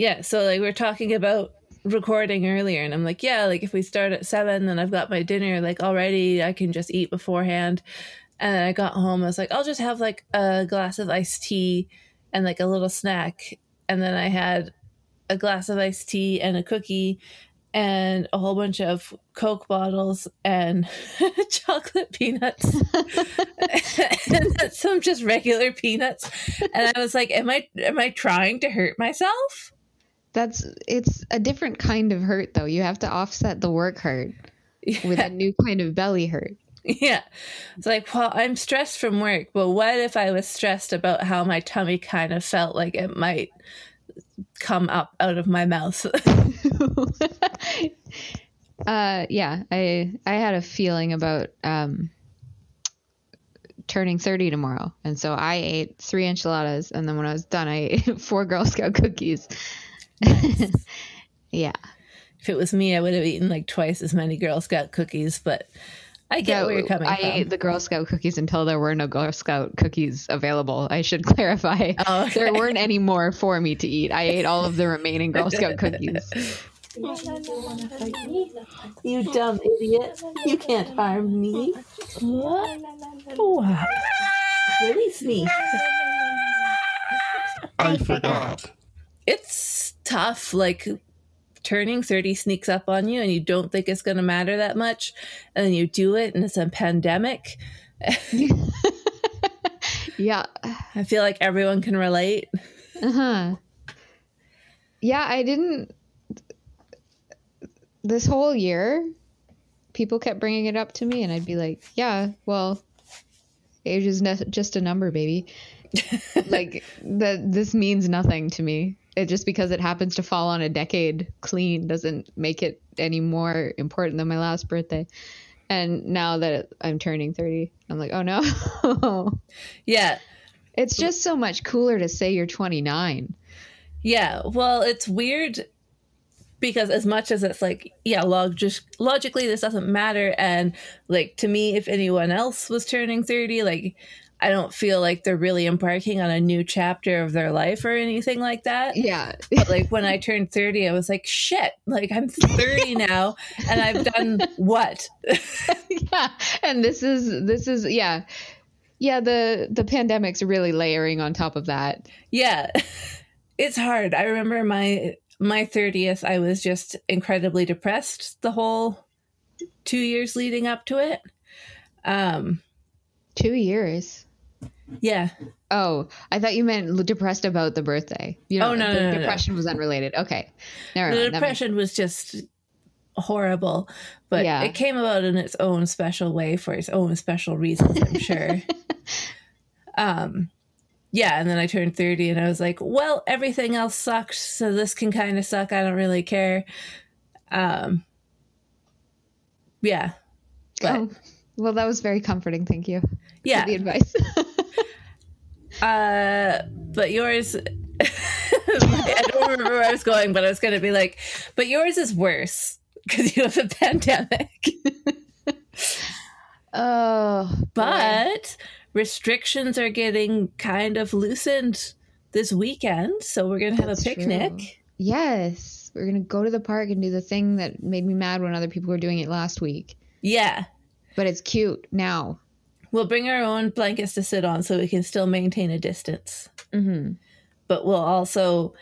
yeah, so like we are talking about recording earlier and I'm like, yeah, like if we start at seven, then I've got my dinner like already, I can just eat beforehand. And then I got home, I was like, I'll just have like a glass of iced tea and like a little snack. And then I had a glass of iced tea and a cookie and a whole bunch of Coke bottles and chocolate peanuts and some just regular peanuts. And I was like, Am I am I trying to hurt myself? That's it's a different kind of hurt though. You have to offset the work hurt yeah. with a new kind of belly hurt. Yeah. It's like, well, I'm stressed from work, but what if I was stressed about how my tummy kind of felt like it might come up out of my mouth? uh yeah, I I had a feeling about um turning 30 tomorrow. And so I ate 3 enchiladas and then when I was done I ate 4 Girl Scout cookies. yeah. If it was me, I would have eaten like twice as many Girl Scout cookies, but I get where you're coming I from. I ate the Girl Scout cookies until there were no Girl Scout cookies available. I should clarify. Oh, okay. There weren't any more for me to eat. I ate all of the remaining Girl Scout cookies. You dumb idiot. You can't harm me. What? Oh, release me. I forgot. It's tough. Like, turning 30 sneaks up on you and you don't think it's going to matter that much and then you do it and it's a pandemic. Yeah. I feel like everyone can relate. Uh-huh. Yeah i didn't this whole year people kept bringing it up to me and i'd be like yeah well age is ne- just a number baby. Like that this means nothing to me it just because it happens to fall on a decade clean doesn't make it any more important than my last birthday. And now that I'm turning 30, I'm like, oh no. yeah. It's just so much cooler to say you're 29. Yeah. Well, it's weird because as much as it's like, yeah, log just logically this doesn't matter. And like to me, if anyone else was turning 30, like I don't feel like they're really embarking on a new chapter of their life or anything like that. Yeah. but like when I turned 30, I was like, shit, like I'm 30 now and I've done what? yeah. And this is, this is, yeah. Yeah. The, the pandemic's really layering on top of that. Yeah. It's hard. I remember my, my 30th, I was just incredibly depressed the whole two years leading up to it. Um, two years. Yeah. Oh, I thought you meant depressed about the birthday. You know, oh no, the no, no, depression no. was unrelated. Okay, Never the mind. depression was just horrible, but yeah. it came about in its own special way for its own special reasons. I'm sure. um, yeah, and then I turned thirty, and I was like, well, everything else sucked, so this can kind of suck. I don't really care. Um, yeah, but. Oh. Well, that was very comforting. Thank you. Yeah. the advice. uh, but yours, I don't remember where I was going, but I was going to be like, but yours is worse because you have a pandemic. oh, but restrictions are getting kind of loosened this weekend, so we're going to have a picnic. True. Yes, we're going to go to the park and do the thing that made me mad when other people were doing it last week. Yeah, but it's cute now. We'll bring our own blankets to sit on so we can still maintain a distance. Mm-hmm. But we'll also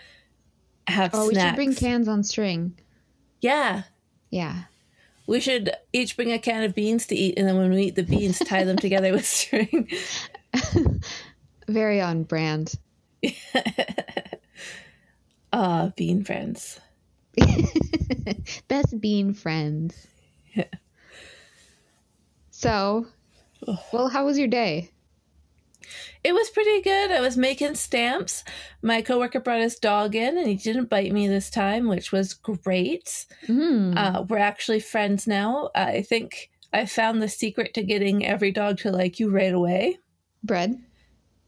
have oh, snacks. we should bring cans on string. Yeah. Yeah. We should each bring a can of beans to eat, and then when we eat the beans, tie them together with string. Very on brand. Ah, uh, bean friends. Best bean friends. Yeah. So, well, how was your day? It was pretty good. I was making stamps. My coworker brought his dog in, and he didn't bite me this time, which was great. Mm. Uh, we're actually friends now. I think I found the secret to getting every dog to like you right away. Bread.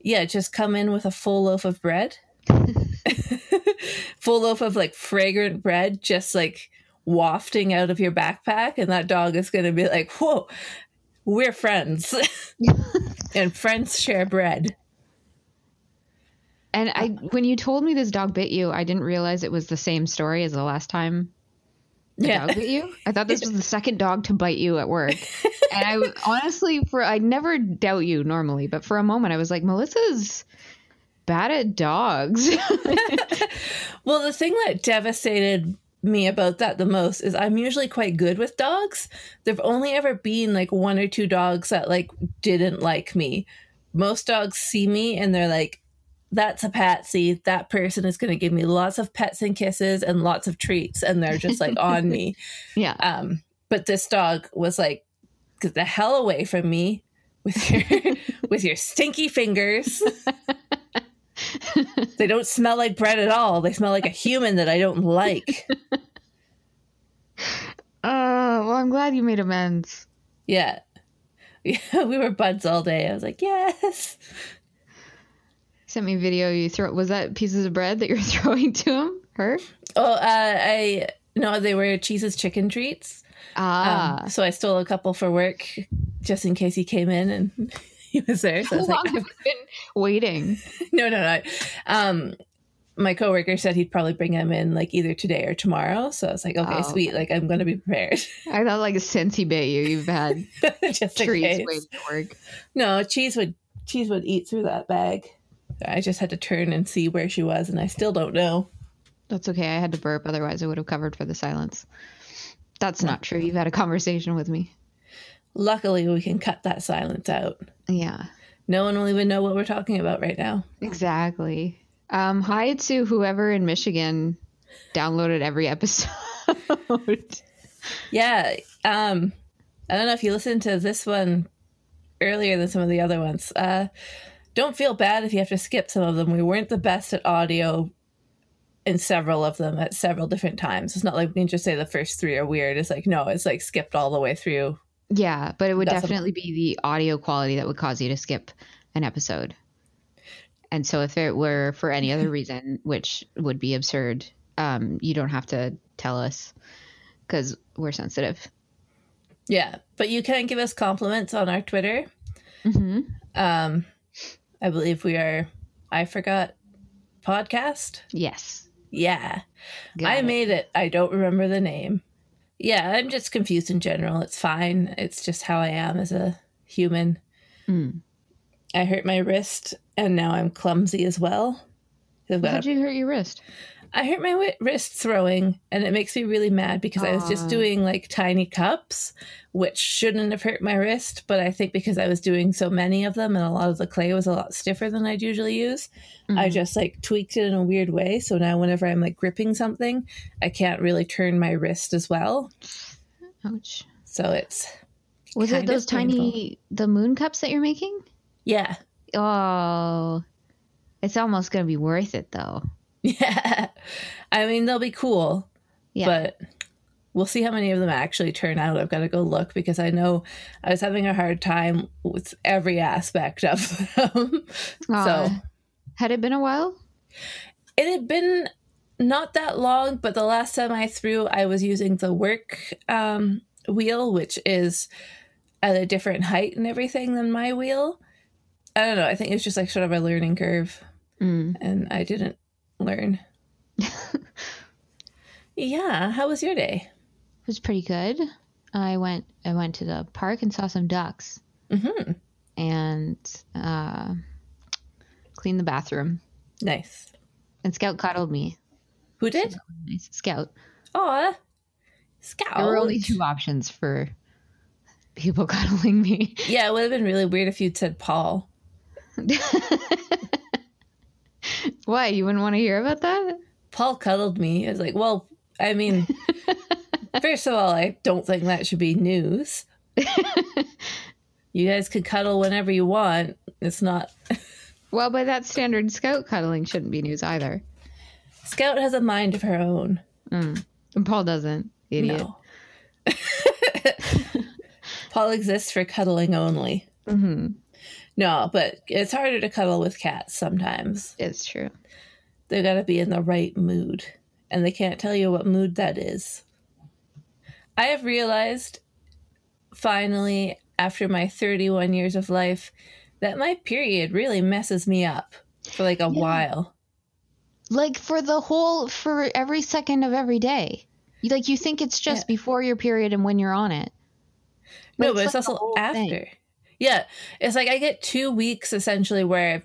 Yeah, just come in with a full loaf of bread. full loaf of like fragrant bread, just like wafting out of your backpack, and that dog is going to be like, "Whoa, we're friends and friends share bread And I, when you told me this dog bit you, I didn't realize it was the same story as the last time the Yeah. dog bit you. I thought this was the second dog to bite you at work. and i honestly, for I never doubt you normally, but for a moment, I was like, Melissa's bad at dogs. Well, the thing that devastated me about that the most is I'm usually quite good with dogs. There've only ever been like one or two dogs that like didn't like me. Most dogs see me and they're like, that's a patsy. That person is going to give me lots of pets and kisses and lots of treats. And they're just like on me. yeah. Um, but this dog was like, get the hell away from me with your with your stinky fingers. they don't smell like bread at all. They smell like a human that I don't like. Oh, well, I'm glad you made amends. Yeah. Yeah, we were buds all day. I was like, yes. Sent me a video. You throw. Was that pieces of bread that you're throwing to him? Her? Oh, uh, I no, they were cheese's chicken treats. Ah. Um, so I stole a couple for work just in case he came in and he was there. So How was long like, have you been waiting? no, no, no. Um, my coworker said he'd probably bring him in like either today or tomorrow. So I was like, okay, Oh, sweet. Like I'm going to be prepared I thought like since he bit you, you've had just case. waiting to work. No, cheese would cheese would eat through that bag. I just had to turn and see where she was, and I still don't know. That's okay. I had to burp, otherwise I would have covered for the silence. That's not true. You've had a conversation with me. Luckily, we can cut that silence out. Yeah, No one will even know what we're talking about right now. exactly. Um, hi to whoever in Michigan downloaded every episode. Yeah. Um, I don't know if you listened to this one earlier than some of the other ones. Uh, don't feel bad if you have to skip some of them. We weren't the best at audio in several of them at several different times. It's not like we can just say the first three are weird. It's like, no, it's like skipped all the way through. Yeah, but it would That's a- definitely be the audio quality that would cause you to skip an episode. And so, if it were for any other reason, which would be absurd, um, you don't have to tell us because we're sensitive. Yeah. But you can give us compliments on our Twitter. Mm-hmm. Um, I believe we are, I forgot, podcast. Yes. Yeah. Got I it. made it. I don't remember the name. Yeah, I'm just confused in general. It's fine. It's just how I am as a human. Mm. I hurt my wrist and now I'm clumsy as well. How'd you hurt your wrist? I hurt my wrist throwing and it makes me really mad because I was just doing like tiny cups, which shouldn't have hurt my wrist. But I think because I was doing so many of them and a lot of the clay was a lot stiffer than I'd usually use, I Mhm. just like tweaked it in a weird way. So now whenever I'm like gripping something, I can't really turn my wrist as well. Ouch. So it's, Was it those tiny the moon cups that you're making? yeah. Oh, it's almost gonna be worth it though. Yeah. I mean, they'll be cool. Yeah. but we'll see how many of them actually turn out. I've got to go look because I know I was having a hard time with every aspect of them. So had it been a while? it had been not that long, but the last time I threw, I was using the work um, wheel, which is at a different height and everything than my wheel. I don't know. I think it's just like sort of a learning curve, Mm. and I didn't learn. yeah. How was your day? It was pretty good. I went I went to the park and saw some ducks hmm and uh, cleaned the bathroom. Nice. And Scout cuddled me. Who did? Nice. Scout. Aw. Scout. There were only two options for people cuddling me. Yeah, it would have been really weird if you'd said Paul. Why? You wouldn't want to hear about that? Paul cuddled me. I was like, well, I mean, first of all, I don't think that should be news. you guys could cuddle whenever you want. It's not. Well, by that standard, Scout cuddling shouldn't be news either. Scout has a mind of her own. Mm. And Paul doesn't. Idiot. No. Paul exists for cuddling only. hmm No, but it's harder to cuddle with cats sometimes. It's true. They got to be in the right mood, and they can't tell you what mood that is. I have realized finally, after my 31 years of life, that my period really messes me up. for like a Yeah. while. Like for the whole for every second of every day. You like you think it's just Yeah. before your period and when you're on it. No, it's but it's like the also after. thing. Yeah, it's like I get two weeks essentially where,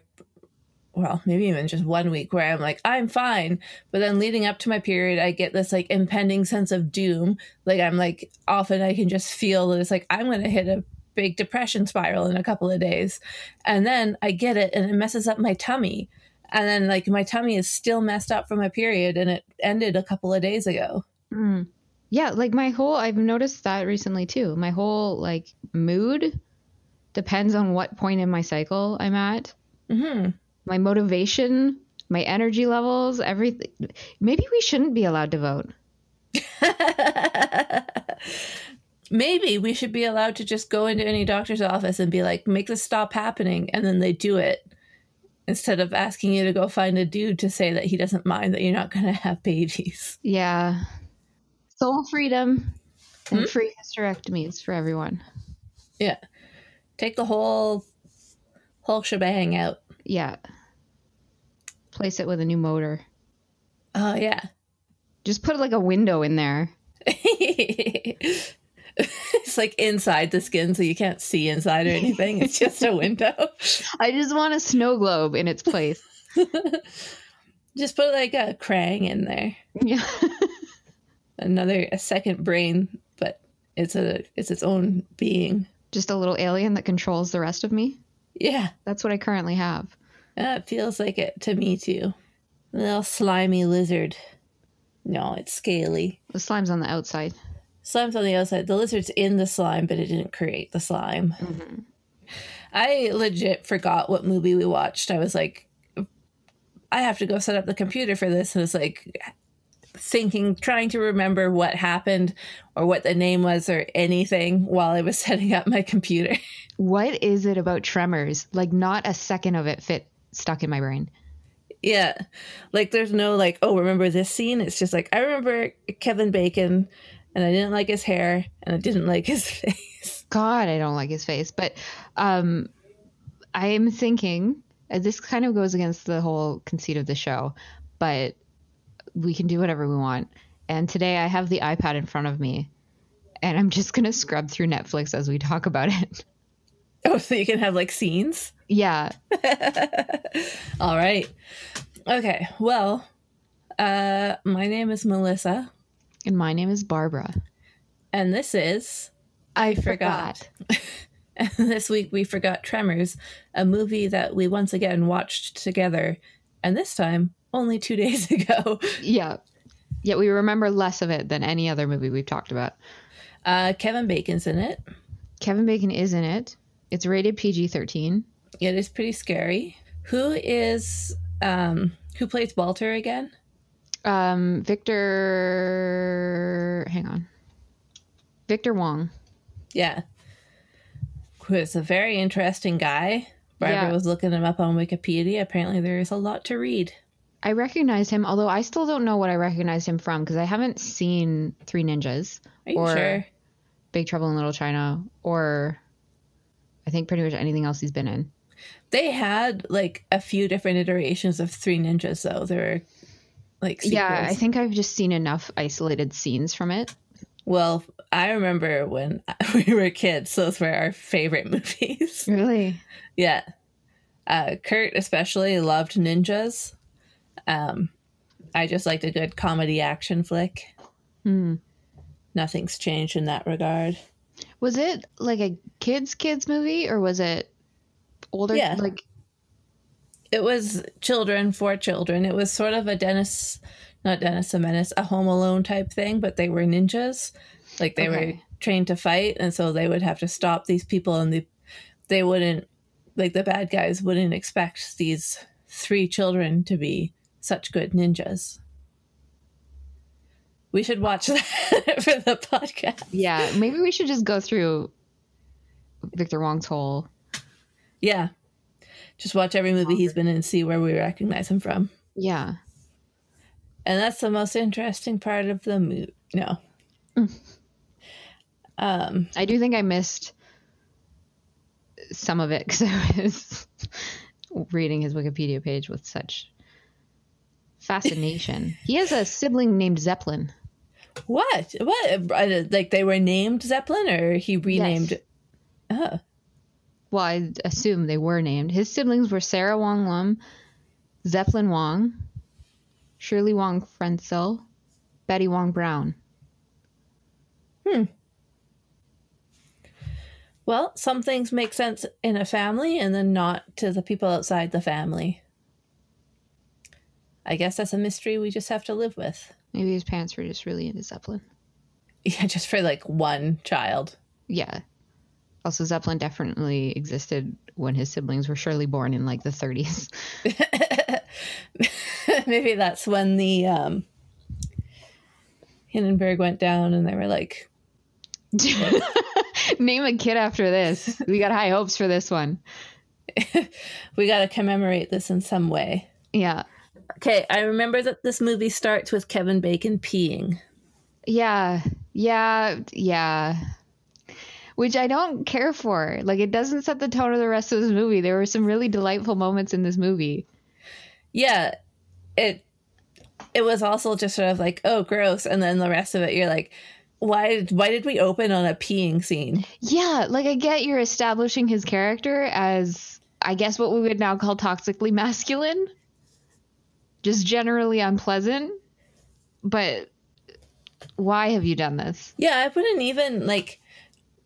well, maybe even just one week where I'm like I'm fine, but then leading up to my period, I get this like impending sense of doom. Like I'm like often I can just feel that it's like I'm gonna hit a big depression spiral in a couple of days, and then I get it and it messes up my tummy, and then like my tummy is still messed up from my period and it ended a couple of days ago. Mm. Yeah, like my whole I've noticed that recently too. My whole like mood depends on what point in my cycle I'm at. hmm My motivation, my energy levels, everything. Maybe we shouldn't be allowed to vote. Maybe we should be allowed to just go into any doctor's office and be like, make this stop happening. And then they do it instead of asking you to go find a dude to say that he doesn't mind that you're not going to have babies. Yeah. Soul freedom and Hmm? free hysterectomies for everyone. Yeah. Take the whole whole shebang out. Yeah. Place it with a new motor. Oh, yeah. Just put like a window in there. it's like inside the skin, so you can't see inside or anything. It's just a window. I just want a snow globe in its place. just put like a Krang in there. Yeah. Another a second brain, but it's a it's its own being. Just a little alien that controls the rest of me. Yeah, That's what I currently have. that feels like it to me too. A little slimy lizard. No, it's scaly. The slime's on the outside. Slime's on the outside. The lizard's in the slime, but it didn't create the slime. Mm-hmm. I legit forgot what movie we watched. I was like, I have to go set up the computer for this. And it's like thinking, trying to remember what happened or what the name was or anything while I was setting up my computer. What is it about tremors? Like, not a second of it fit stuck in my brain. yeah. Like, there's no like, oh, remember this scene? It's just like, I remember Kevin Bacon and I didn't like his hair and I didn't like his face. God, I don't like his face. But um, I am thinking, uh, this kind of goes against the whole conceit of the show, but we can do whatever we want. And today I have the iPad in front of me, and I'm just going to scrub through Netflix as we talk about it. Oh, so you can have like scenes? yeah. All right. Okay. Well, uh, my name is Melissa, And my name is Barbara. and this is I Forgot. And this week we forgot Tremors, a movie that we once again watched together, and this time only two days ago. Yeah. Yet we remember less of it than any other movie we've talked about. Uh, Kevin Bacon's in it. Kevin Bacon is in it. It's rated PG 13. It is pretty scary. Who is um who plays Walter again? Um, Victor. Hang on. Victor Wong. Yeah. Who is a very interesting guy. Barbara Yeah. was looking him up on Wikipedia. Apparently there is a lot to read. I recognize him, although I still don't know what I recognize him from because I haven't seen Three Ninjas Are you Or- sure? Big Trouble in Little China or I think pretty much anything else he's been in. They had like a few different iterations of Three Ninjas, though. There were like sequels. Yeah, I think I've just seen enough isolated scenes from it. Well, I remember when we were kids; those were our favorite movies. Really? yeah, uh, Kurt especially loved ninjas. Um, I just liked a good comedy action flick. Hmm. Nothing's changed in that regard. Was it like a kids kids movie or was it older? Yeah. Like It was children for children. It was sort of a Dennis, not Dennis the Menace, a Home Alone type thing, but they were ninjas. Like they were trained to fight, and so they would have to stop these people, and they they wouldn't like the bad guys wouldn't expect these three children to be such good ninjas. We should watch that for the podcast. yeah, maybe we should just go through Victor Wong's whole. Yeah. Just watch every movie he's been in and see where we recognize him from. Yeah. And that's the most interesting part of the movie. No. Um, I do think I missed some of it because I was reading his Wikipedia page with such fascination. he has a sibling named Zeppelin. What? What? Uh, Like they were named Zeppelin, or he renamed? Yes. Oh, Well, I assume they were named. His siblings were Sarah Wong Lum, Zeppelin Wong, Shirley Wong Frenzel, Betty Wong Brown. Hmm. Well, some things make sense in a family, and then not to the people outside the family. I guess that's a mystery we just have to live with. Maybe his parents were just really into Zeppelin. Yeah, just for like one child. Yeah. Also, Zeppelin definitely existed when his siblings were surely born in like the 30s. Maybe that's when the um, Hindenburg went down, and they were like, Name a kid after this. We got high hopes for this one. "We got to commemorate this in some way." Yeah. Okay, I remember that this movie starts with Kevin Bacon peeing. Yeah. Yeah. Yeah. Which I don't care for. Like, it doesn't set the tone of the rest of this movie. There were some really delightful moments in this movie. Yeah, it it was also just sort of like, oh, gross, and then the rest of it, you're like, why? did Why did we open on a peeing scene? Yeah. Like, I get you're establishing his character as, I guess, what we would now call toxically masculine. Just generally unpleasant. But why have you done this? Yeah, I wouldn't even like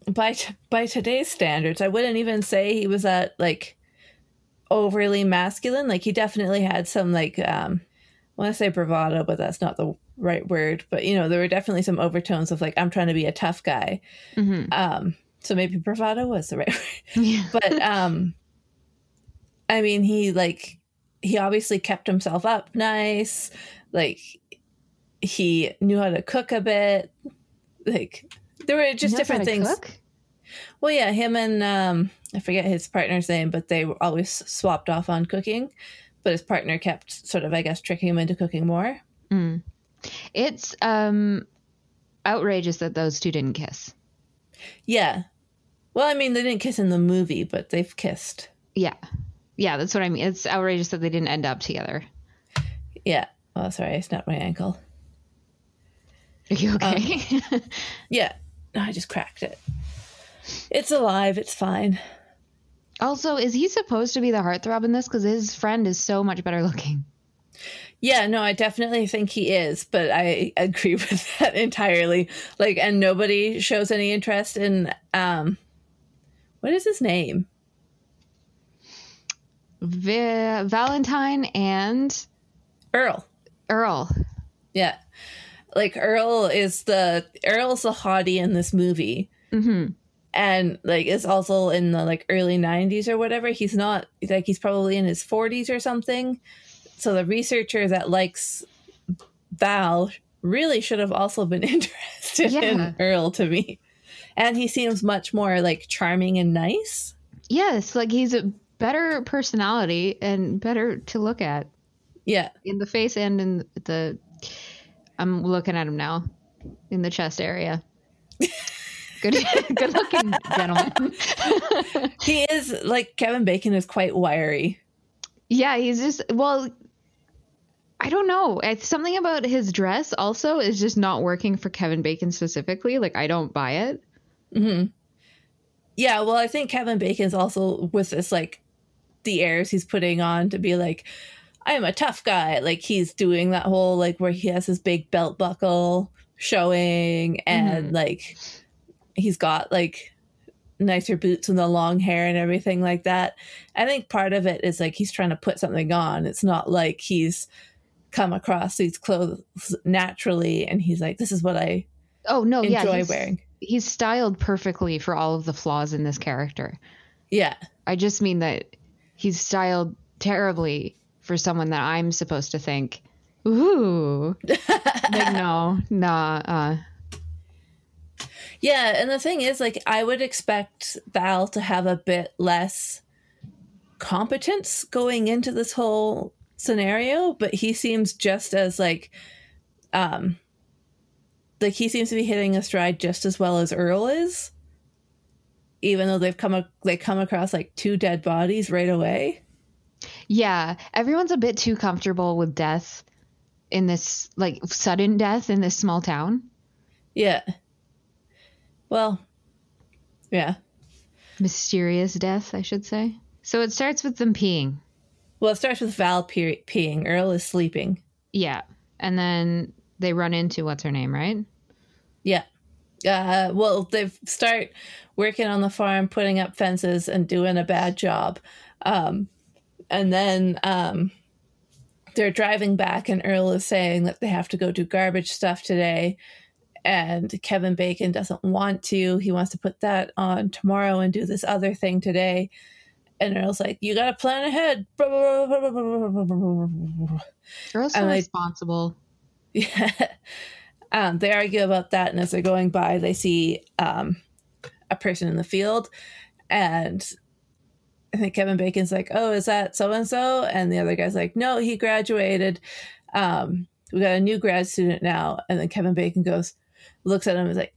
by t- by today's standards, I wouldn't even say he was that like overly masculine. Like he definitely had some like um I want to say bravado, but that's not the right word. But you know, there were definitely some overtones of like I'm trying to be a tough guy. Mm-hmm. Um so maybe bravado was the right word. Yeah. But um I mean, he like he obviously kept himself up nice. Like he knew how to cook a bit. Like there were just different things. Well, yeah, him and um, I forget his partner's name, but they were always swapped off on cooking. But his partner kept sort of, I guess, tricking him into cooking more. It's um outrageous that those two didn't kiss. Yeah. Well, I mean, they didn't kiss in the movie, but they've kissed. Yeah. Yeah, that's what I mean. It's outrageous that they didn't end up together. Yeah. Oh, sorry, I snapped my ankle. Are you okay? Yeah. No, I just cracked it. It's alive. It's fine. also, is he supposed to be the heartthrob in this? Because his friend is so much better looking. Yeah, no, I definitely think he is, but I agree with that entirely. Like, and nobody shows any interest in um, what is his name? Vi- Valentine and Earl. Earl. Yeah. Like Earl is the Earl's the hottie in this movie. hmm And like is also in the like early 90s or whatever. He's not like he's probably in his 40s or something. So the researcher that likes Val really should have also been interested Yeah. in Earl to me. And he seems much more like charming and nice. Yes, like he's a better personality and better to look at Yeah. in the face and in the. I'm looking at him now in the chest area. Good, good looking gentleman. He is like Kevin Bacon is quite wiry. Yeah, he's just well. I don't know. It's something about his dress also is just not working for Kevin Bacon specifically. Like I don't buy it. Mm-hmm. Yeah, well, I think Kevin Bacon's also with this like the airs he's putting on to be like, I'm a tough guy. Like he's doing that whole like where he has his big belt buckle showing and mm-hmm. like he's got like nicer boots and the long hair and everything like that. I think part of it is like he's trying to put something on. It's not like he's come across these clothes naturally and he's like, This is what I Oh no, yeah, enjoy he's, wearing. he's styled perfectly for all of the flaws in this character. Yeah. I just mean that he's styled terribly for someone that I'm supposed to think, ooh, like no, nah, uh, Yeah, and the thing is, like, I would expect Val to have a bit less competence going into this whole scenario, but he seems just as like, um, like he seems to be hitting a stride just as well as Earl is, even though they've come they come across like two dead bodies right away. Yeah, everyone's a bit too comfortable with death in this, like sudden death in this small town. Yeah. Well, yeah. Mysterious death, I should say. So it starts with them peeing. Well, it starts with Val pe- peeing. Earl is sleeping. Yeah. And then they run into what's her name, right? Yeah. Uh, well, they start working on the farm, putting up fences, and doing a bad job. Um, and then um, they're driving back, and Earl is saying that they have to go do garbage stuff today. And Kevin Bacon doesn't want to. He wants to put that on tomorrow and do this other thing today. And Earl's like, "You got to plan ahead." Earl's so responsible. Yeah. Um, they argue about that, and as they're going by, they see um, a person in the field, and I think Kevin Bacon's like, "Oh, is that so and so?" And the other guy's like, "No, he graduated. Um, we got a new grad student now." And then Kevin Bacon goes, looks at him, and is like,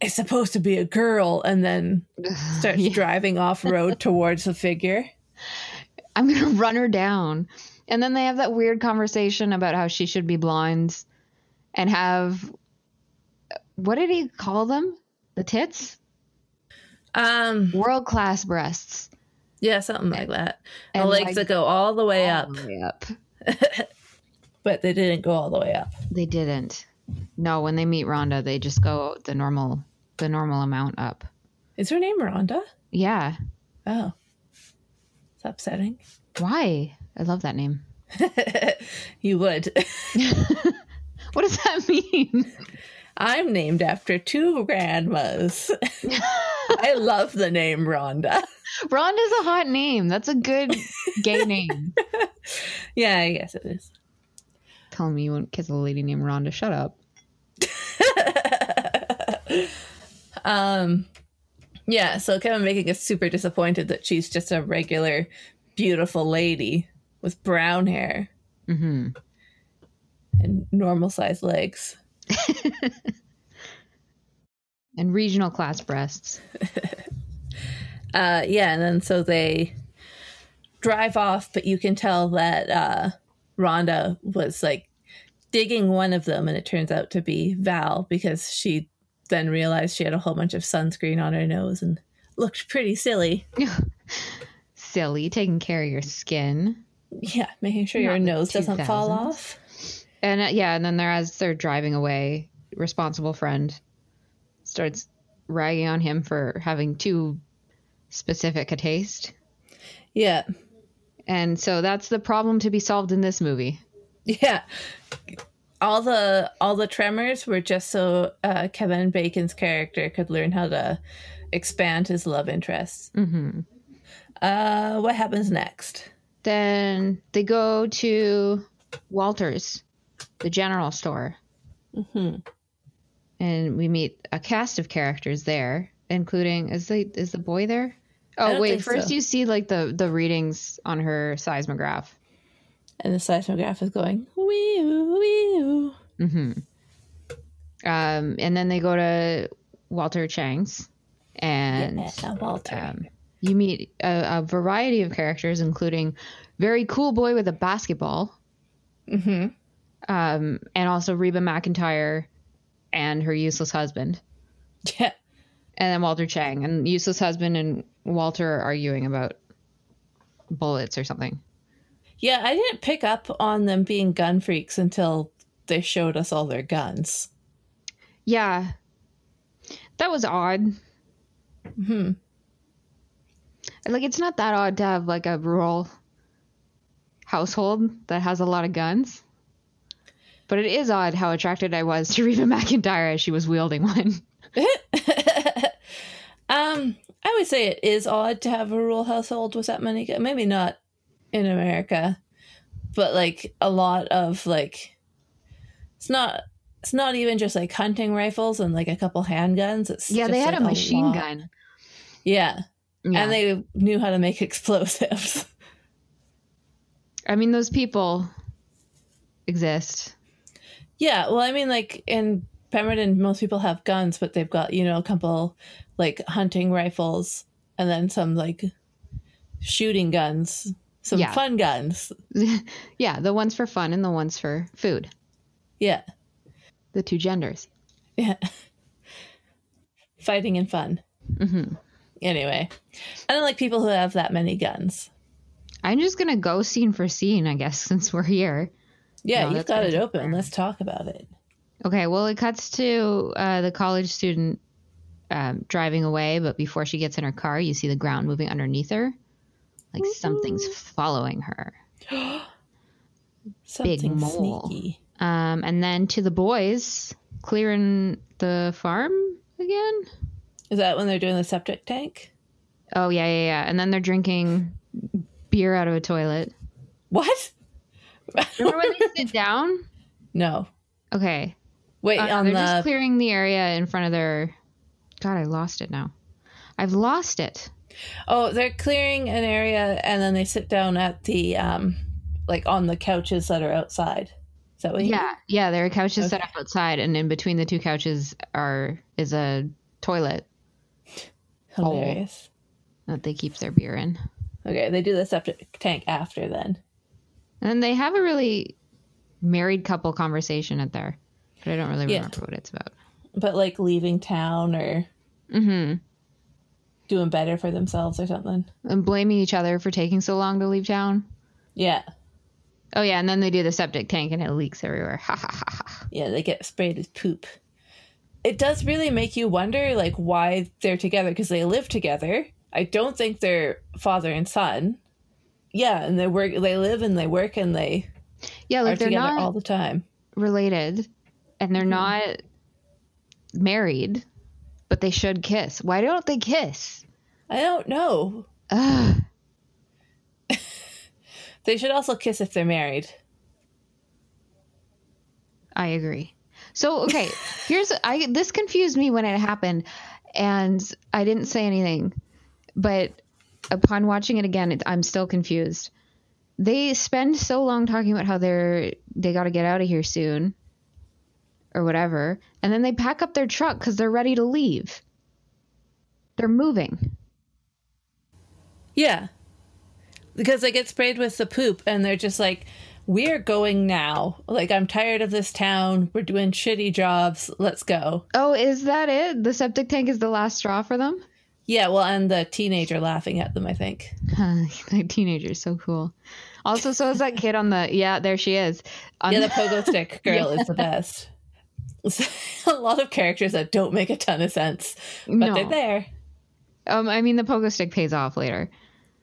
"It's supposed to be a girl," and then starts Yeah. driving off road towards the figure. I'm gonna run her down. And then they have that weird conversation about how she should be blind and have what did he call them? The tits? Um, World class breasts. yeah, something like that. The And, legs like, that go all the way all up, the way up. but they didn't go all the way up. They didn't. No, when they meet Rhonda, they just go the normal the normal amount up. Is her name Rhonda? Yeah. Oh. It's upsetting. Why? I love that name. you would. What does that mean? I'm named after two grandmas. I love the name Rhonda. Rhonda's a hot name. That's a good gay name. Yeah, I guess it is. Tell me you won't kiss a lady named Rhonda. Shut up. um yeah, so Kevin Bacon is super disappointed that she's just a regular beautiful lady with brown hair hmm and normal sized legs. And regional class breasts. Uh yeah, and then so they drive off, but you can tell that uh Rhonda was like digging one of them and it turns out to be Val because she then realized she had a whole bunch of sunscreen on her nose and looked pretty silly. Silly, taking care of your skin. Yeah, making sure Not your nose doesn't fall off. And uh, yeah, and then they're as they're driving away, responsible friend starts ragging on him for having too specific a taste. Yeah. And so that's the problem to be solved in this movie. Yeah. All the all the tremors were just so uh, Kevin Bacon's character could learn how to expand his love interests. hmm Uh, what happens next? Then they go to Walter's, the general store, hmm and we meet a cast of characters there, including is the is the boy there? Oh wait, first so. you see like the the readings on her seismograph. And the seismograph is going wee wee. hmm Um, and then they go to Walter Chang's, and Yeah, Walter. um, you meet a, a variety of characters, including very cool boy with a basketball, hmm um, and also Reba McEntire and her useless husband, Yeah. and then Walter Chang and useless husband and Walter are arguing about bullets or something. Yeah, I didn't pick up on them being gun freaks until they showed us all their guns. Yeah, that was odd. hmm Like it's not that odd to have like a rural household that has a lot of guns. But it is odd how attracted I was to Reba McEntire as she was wielding one. um, I would say it is odd to have a rural household with that many. Maybe not in America, but like a lot of like, it's not. It's not even just like hunting rifles and like a couple handguns. It's Yeah, they had like, a machine lot. gun. Yeah. Yeah. and they knew how to make explosives. I mean, those people exist. Yeah, well, I mean, like in Pemberton, most people have guns, but they've got you know a couple like hunting rifles and then some like shooting guns, Some Yeah. fun guns. yeah, the ones for fun and the ones for food. Yeah. The two genders. Yeah. Fighting and fun. hmm Anyway, I don't like people who have that many guns. I'm just gonna go scene for scene, I guess, since we're here. Yeah, No, you've got it open. Let's talk about it. Okay, well, it cuts to uh, the college student um, driving away, but before she gets in her car, you see the ground moving underneath her, like something's following her. Something mole. sneaky. Um, and then to the boys clearing the farm again. Is that when they're doing the septic tank? Oh yeah, yeah, yeah. And then they're drinking beer out of a toilet. What? Remember when they sit down? no. Okay, Wait, Uh, on they're the just clearing the area in front of their. God, I lost it now. I've lost it. Oh, they're clearing an area and then they sit down at the um like on the couches that are outside. Is that what you Yeah, yeah. There are couches set up outside, and in between the two couches are is a toilet Hilarious. that they keep their beer in. Okay, they do the septic tank after then. And they have a really married couple conversation at there, but I don't really Yeah. remember what it's about. But like leaving town or hmm doing better for themselves or something. And blaming each other for taking so long to leave town. Yeah. Oh yeah, and then they do the septic tank and it leaks everywhere. Ha ha ha ha. Yeah, they get sprayed with poop. It does really make you wonder like why they're together because they live together. I don't think they're father and son. Yeah, and they work they live and they work and they Yeah, like they're not all the time. related, and they're mm-hmm. not married, but they should kiss. Why don't they kiss? I don't know. Ugh. They should also kiss if they're married. I agree. So okay, here's I this confused me when it happened, and I didn't say anything, but upon watching it again, it, I'm still confused. They spend so long talking about how they're they got to get out of here soon, or whatever, and then they pack up their truck because they're ready to leave. They're moving. Yeah. Because they get sprayed with the poop and they're just like, we're going now. Like, I'm tired of this town. We're doing shitty jobs. Let's go. Oh, is that it? The septic tank is the last straw for them? Yeah, well, and the teenager laughing at them, I think. that teenager's so cool. Also, so is that kid on the yeah, there she is. On Yeah, the pogo stick girl is the best. a lot of characters that don't make a ton of sense, but No. they're there. Um, I mean, the pogo stick pays off later.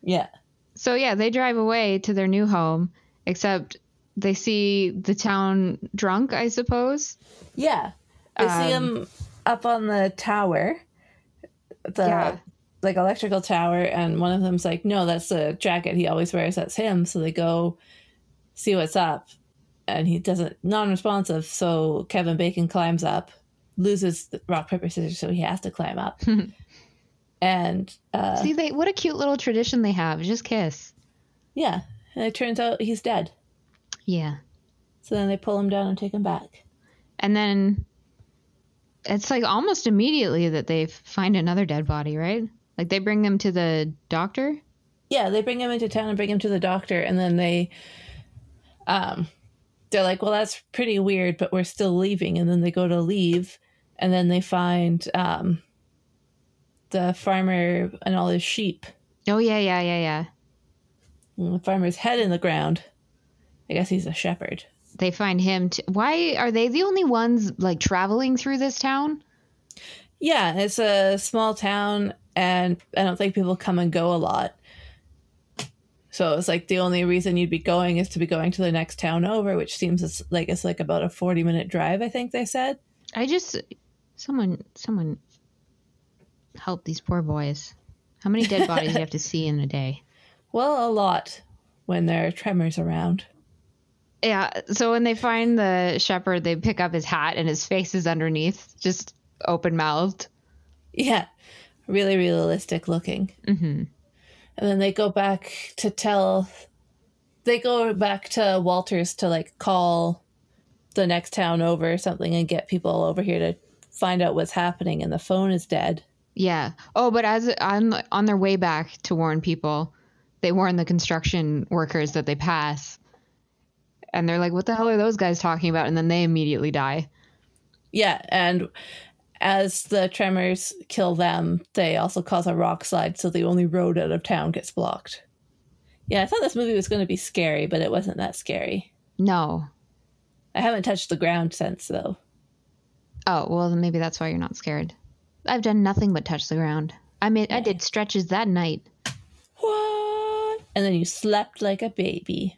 Yeah. So yeah, they drive away to their new home, except they see the town drunk. I suppose. Yeah. They see him up on the tower, the Yeah. like electrical tower, and one of them's like, "No, that's the jacket he always wears. That's him." So they go see what's up, and he doesn't non-responsive. So Kevin Bacon climbs up, loses the rock paper scissors, so he has to climb up, and uh, See, they what a cute little tradition they have. Just kiss. yeah, and it turns out he's dead. Yeah, So then they pull him down and take him back. and then it's like almost immediately that they find another dead body, right? Like they bring them to the doctor. yeah, they bring him into town and bring him to the doctor, and then they, um, they're like, "Well, that's pretty weird, but we're still leaving." And then they go to leave, and then they find um, the farmer and all his sheep, Oh yeah, yeah, yeah, yeah. and the farmer's head in the ground. I guess he's a shepherd. They find him. T- Why are they the only ones like traveling through this town? Yeah, it's a small town, and I don't think people come and go a lot. So it's like the only reason you'd be going is to be going to the next town over, which seems it's like it's like about a forty minute drive. I think they said. I just someone someone help these poor boys. How many dead bodies do you have to see in a day? Well, a lot when there are tremors around. Yeah. So when they find the shepherd, they pick up his hat and his face is underneath, just open mouthed. Yeah, really realistic looking. hmm And then they go back to tell. They go back to Walters to like call the next town over or something and get people over here to find out what's happening. And the phone is dead. Yeah. Oh, but as on on their way back to warn people, they warn the construction workers that they pass. And they're like, what the hell are those guys talking about? And then they immediately die. Yeah, and as the tremors kill them, they also cause a rock slide, so the only road out of town gets blocked. Yeah, I thought this movie was going to be scary, but it wasn't that scary. No. I haven't touched the ground since, though. Oh, well, then maybe that's why you're not scared. I've done nothing but touch the ground. I mean, I did stretches that night. What? And then you slept like a baby.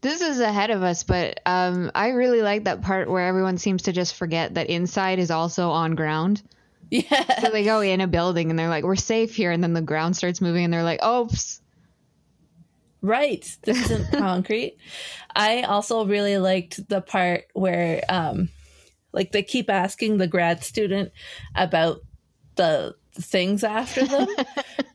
This is ahead of us, but um, I really like that part where everyone seems to just forget that inside is also on ground. Yeah. So they go in a building and they're like, "We're safe here," and then the ground starts moving and they're like, "Oops." Right. This isn't concrete. I also really liked the part where um like they keep asking the grad student about the things after them.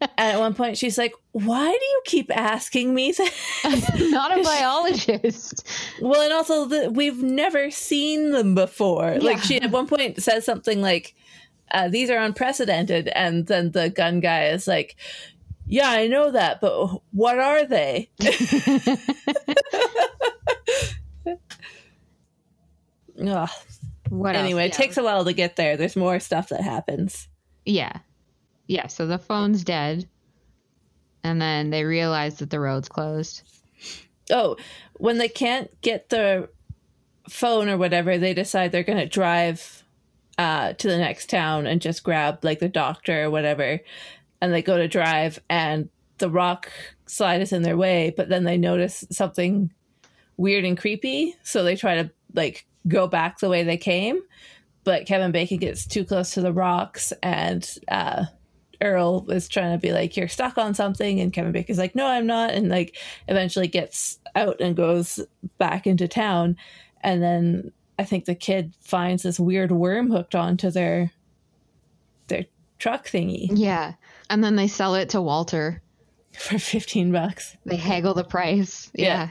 and at one point she's like, "Why do you keep asking me that?" Not a biologist. well, and also the, we've never seen them before. Like she at one point says something like uh, these are unprecedented and then the gun guy is like yeah, I know that, but what are they? Ugh. What? Anyway, it takes a while to get there. There's more stuff that happens. Yeah. Yeah, so the phone's dead. And then they realize that the road's closed. Oh, when they can't get the phone or whatever, they decide they're going to drive uh, to the next town and just grab like the doctor or whatever. And they go to drive, and the rock slide is in their way, but then they notice something weird and creepy. So they try to like go back the way they came. But Kevin Bacon gets too close to the rocks, and uh, Earl is trying to be like, "You're stuck on something," and Kevin Bacon's like, "No, I'm not," and like eventually gets out and goes back into town, and then I think the kid finds this weird worm hooked onto their their truck thingy Yeah. And then they sell it to Walter. for fifteen bucks. They haggle the price. Yeah. Yeah.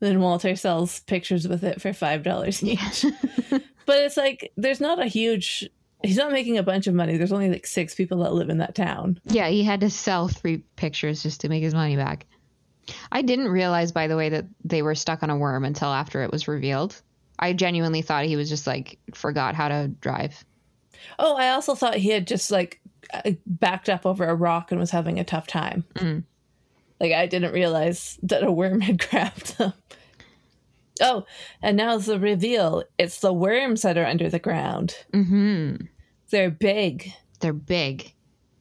Then Walter sells pictures with it for five dollars each. but it's like there's not a huge. He's not making a bunch of money. There's only like six people that live in that town. Yeah, he had to sell three pictures just to make his money back. I didn't realize, by the way, that they were stuck on a worm until after it was revealed. I genuinely thought he was just like forgot how to drive. Oh, I also thought he had just like uh, backed up over a rock and was having a tough time. Mm. Like I didn't realize that a worm had grabbed them. Oh, and now the reveal. It's the worms that are under the ground. hmm They're big. They're big,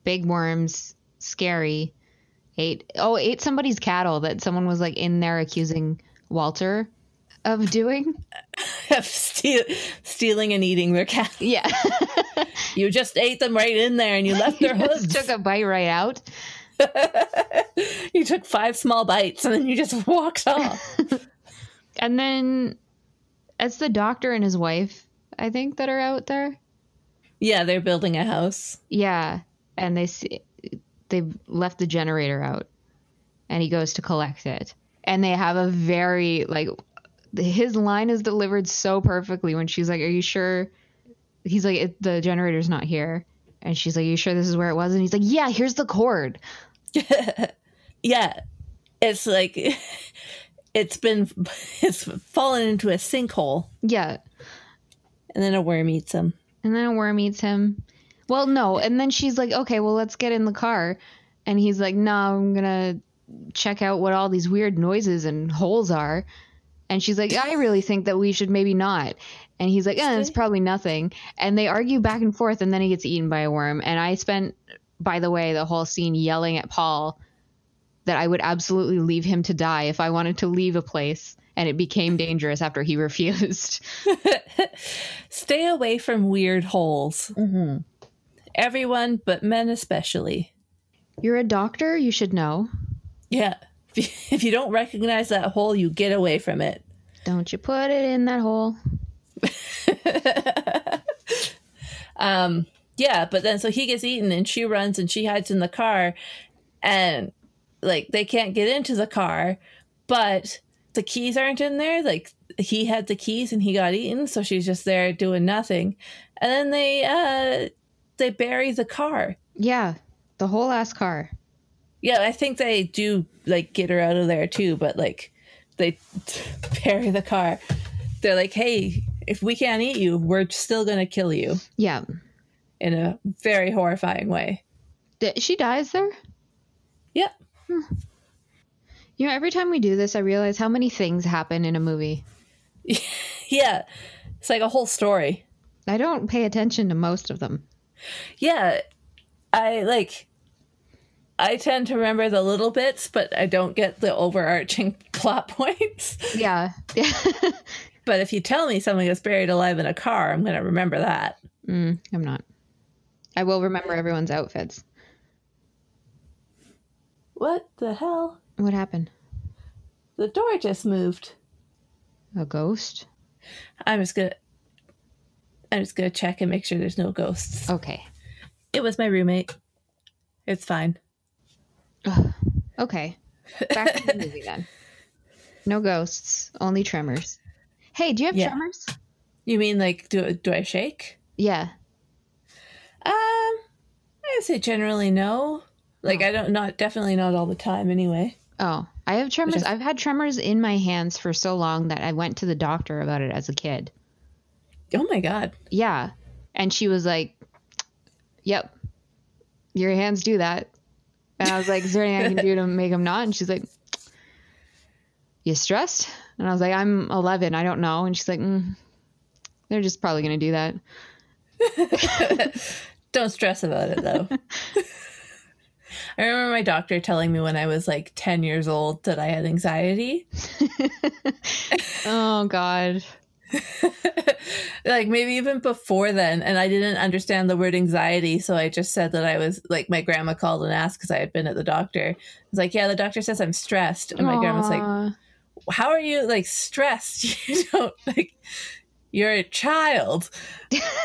big worms, scary. Ate oh ate somebody's cattle that someone was like in there accusing Walter of doing. Steal, stealing and eating their cat. Yeah, You just ate them right in there and you left their hooves. took a bite right out. you took five small bites and then you just walked off. And then it's the doctor and his wife, I think, that are out there. yeah, they're building a house. Yeah, and they see they've left the generator out, and he goes to collect it, and they have a very like his line is delivered so perfectly when she's like, "Are you sure?" He's like, it, "The generator's not here," and she's like, "Are you sure this is where it was?" And he's like, "Yeah, here's the cord." yeah it's like it's been it's fallen into a sinkhole Yeah, and then a worm eats him and then a worm eats him. Well, no, and then she's like, "Okay, well, let's get in the car," and he's like, "No, I'm gonna check out what all these weird noises and holes are." And she's like, I really think that we should maybe not. And he's like, eh, it's probably nothing. And they argue back and forth, and then he gets eaten by a worm. And I spent, by the way, the whole scene yelling at Paul that I would absolutely leave him to die if I wanted to leave a place. And it became dangerous after he refused. stay away from weird holes everyone but men especially You're a doctor, you should know. yeah if you, if you don't recognize that hole you get away from it Don't you put it in that hole. um yeah but then so he gets eaten and she runs and she hides in the car and like they can't get into the car but the keys aren't in there like he had the keys and he got eaten so she's just there doing nothing and then they uh they bury the car Yeah, the whole ass car. Yeah, I think they do like get her out of there too, but like they bury the car. They're like, "Hey, if we can't eat you, we're still gonna kill you." Yeah. In a very horrifying way. She dies there? Yep. You know, every time we do this, I realize how many things happen in a movie. Yeah, it's like a whole story. I don't pay attention to most of them. Yeah, I like. I tend to remember the little bits, but I don't get the overarching plot points. Yeah. Yeah. But if you tell me someone gets buried alive in a car, I'm going to remember that. mm, I'm not. I will remember everyone's outfits. What the hell? What happened? The door just moved. A ghost? I'm just gonna. I'm just gonna check and make sure there's no ghosts. Okay. It was my roommate. It's fine. Ugh. Okay. Back to the movie then. No ghosts, only tremors. Hey, do you have Yeah. tremors? You mean like do do I shake? Yeah. Um, I would say generally no. Like I don't not definitely not all the time anyway. Oh, I have tremors. is- I've had tremors in my hands for so long that I went to the doctor about it as a kid. Oh my god. Yeah. And she was like, Yep, your hands do that. And I was like, Is there anything I can do to make them not? And she's like, You stressed? And I was like, I'm 11. I don't know. And she's like, mm, They're just probably going to do that. Don't stress about it though. I remember my doctor telling me when I was like 10 years old that I had anxiety. Oh, God. like maybe even before then and i didn't understand the word anxiety so i just said that i was like my grandma called and asked because i had been at the doctor i was like yeah the doctor says i'm stressed and my grandma's like how are you like stressed you don't like you're a child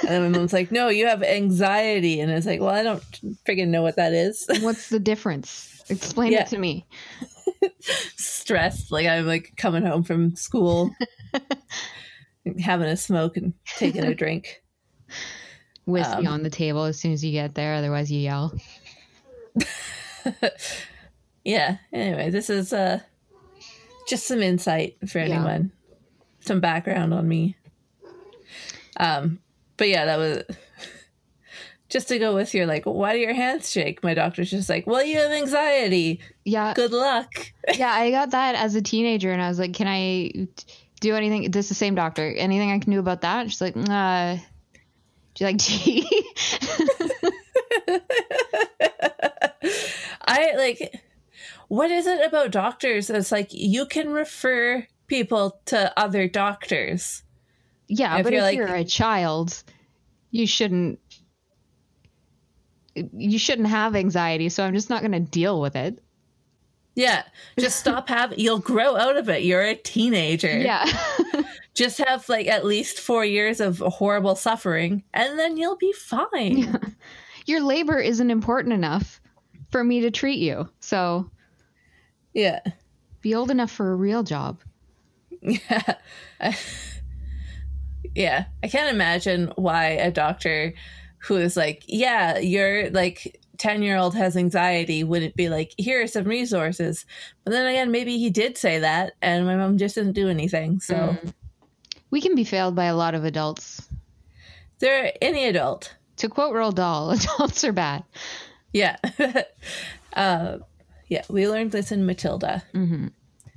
and my mom's like no you have anxiety and it's like well i don't freaking know what that is What's the difference? Explain Yeah. it to me. stressed like i'm like coming home from school having a smoke and taking a drink Whiskey Um, on the table as soon as you get there, otherwise, you yell. yeah anyway this is uh just some insight for Yeah. anyone some background on me um but yeah that was just to go with your like why do your hands shake my doctor's just like well you have anxiety Yeah. good luck yeah, I got that as a teenager, and I was like, "Can I do anything?" This is the same doctor. Anything I can do about that? She's like, "Uh, do you like tea?" i like what is it about doctors it's like you can refer people to other doctors yeah, If but if like- you're a child, you shouldn't. You shouldn't have anxiety, so I'm just not going to deal with it. yeah just stop having you'll grow out of it you're a teenager Yeah, just have like at least four years of horrible suffering and then you'll be fine your labor isn't important enough for me to treat you. So yeah be old enough for a real job. yeah yeah i can't imagine why a doctor who is like yeah your like 10 year old has anxiety wouldn't be like here are some resources but then again maybe he did say that and my mom just didn't do anything so Mm. We can be failed by a lot of adults. they're any adult To quote Roald Dahl, adults are bad. Yeah. uh, yeah, we learned this in Matilda. hmm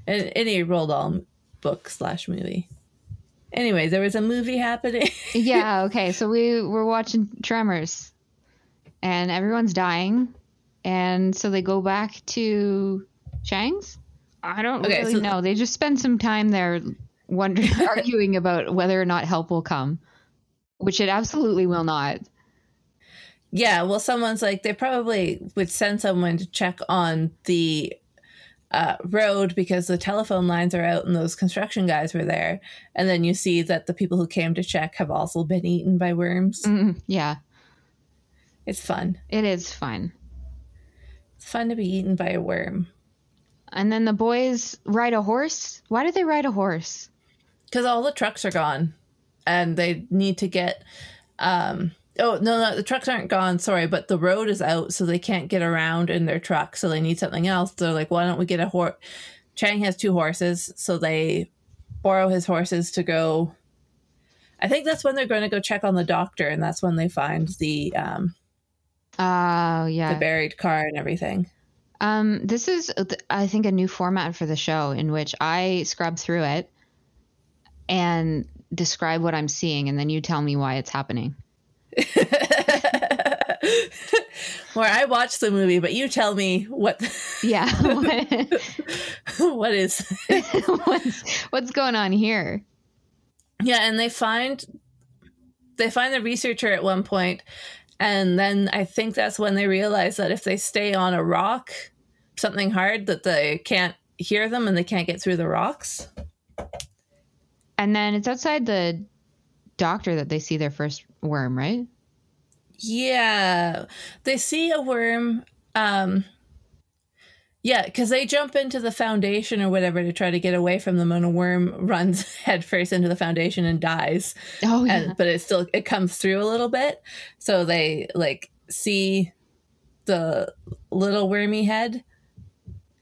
And any Roald Dahl book slash movie. Anyway, there was a movie happening. Yeah, okay. So we were watching Tremors and everyone's dying. And so they go back to Chang's? I don't Okay, really so- know. They just spend some time there wondering, arguing about whether or not help will come, which it absolutely will not. yeah, well, someone's like, they probably would send someone to check on the uh, road because the telephone lines are out and those construction guys were there. And then you see that the people who came to check have also been eaten by worms. Mm, yeah, It's fun. it is fun. It's fun to be eaten by a worm. And then the boys ride a horse. Why do they ride a horse? because all the trucks are gone and they need to get um Oh no, no, the trucks aren't gone. Sorry, but the road is out, so they can't get around in their truck. So they need something else. They're like, why don't we get a horse? Chang has two horses, so they borrow his horses to go. I think that's when they're going to go check on the doctor, and that's when they find the um, Oh yeah. the buried car and everything. Um, this is, I think, a new format for the show in which I scrub through it and describe what I'm seeing, and then you tell me why it's happening. Where I watched the movie, but you tell me what Yeah. what is what's, what's going on here? Yeah, and they find they find the researcher at one point, and then I think that's when they realize that if they stay on a rock, something hard, that they can't hear them and they can't get through the rocks. And then it's outside the doctor that they see their first worm, right? Yeah, they see a worm. Um, yeah, because they jump into the foundation or whatever to try to get away from them, and a worm runs headfirst into the foundation and dies. Oh, yeah. and but it still it comes through a little bit so they like see the little wormy head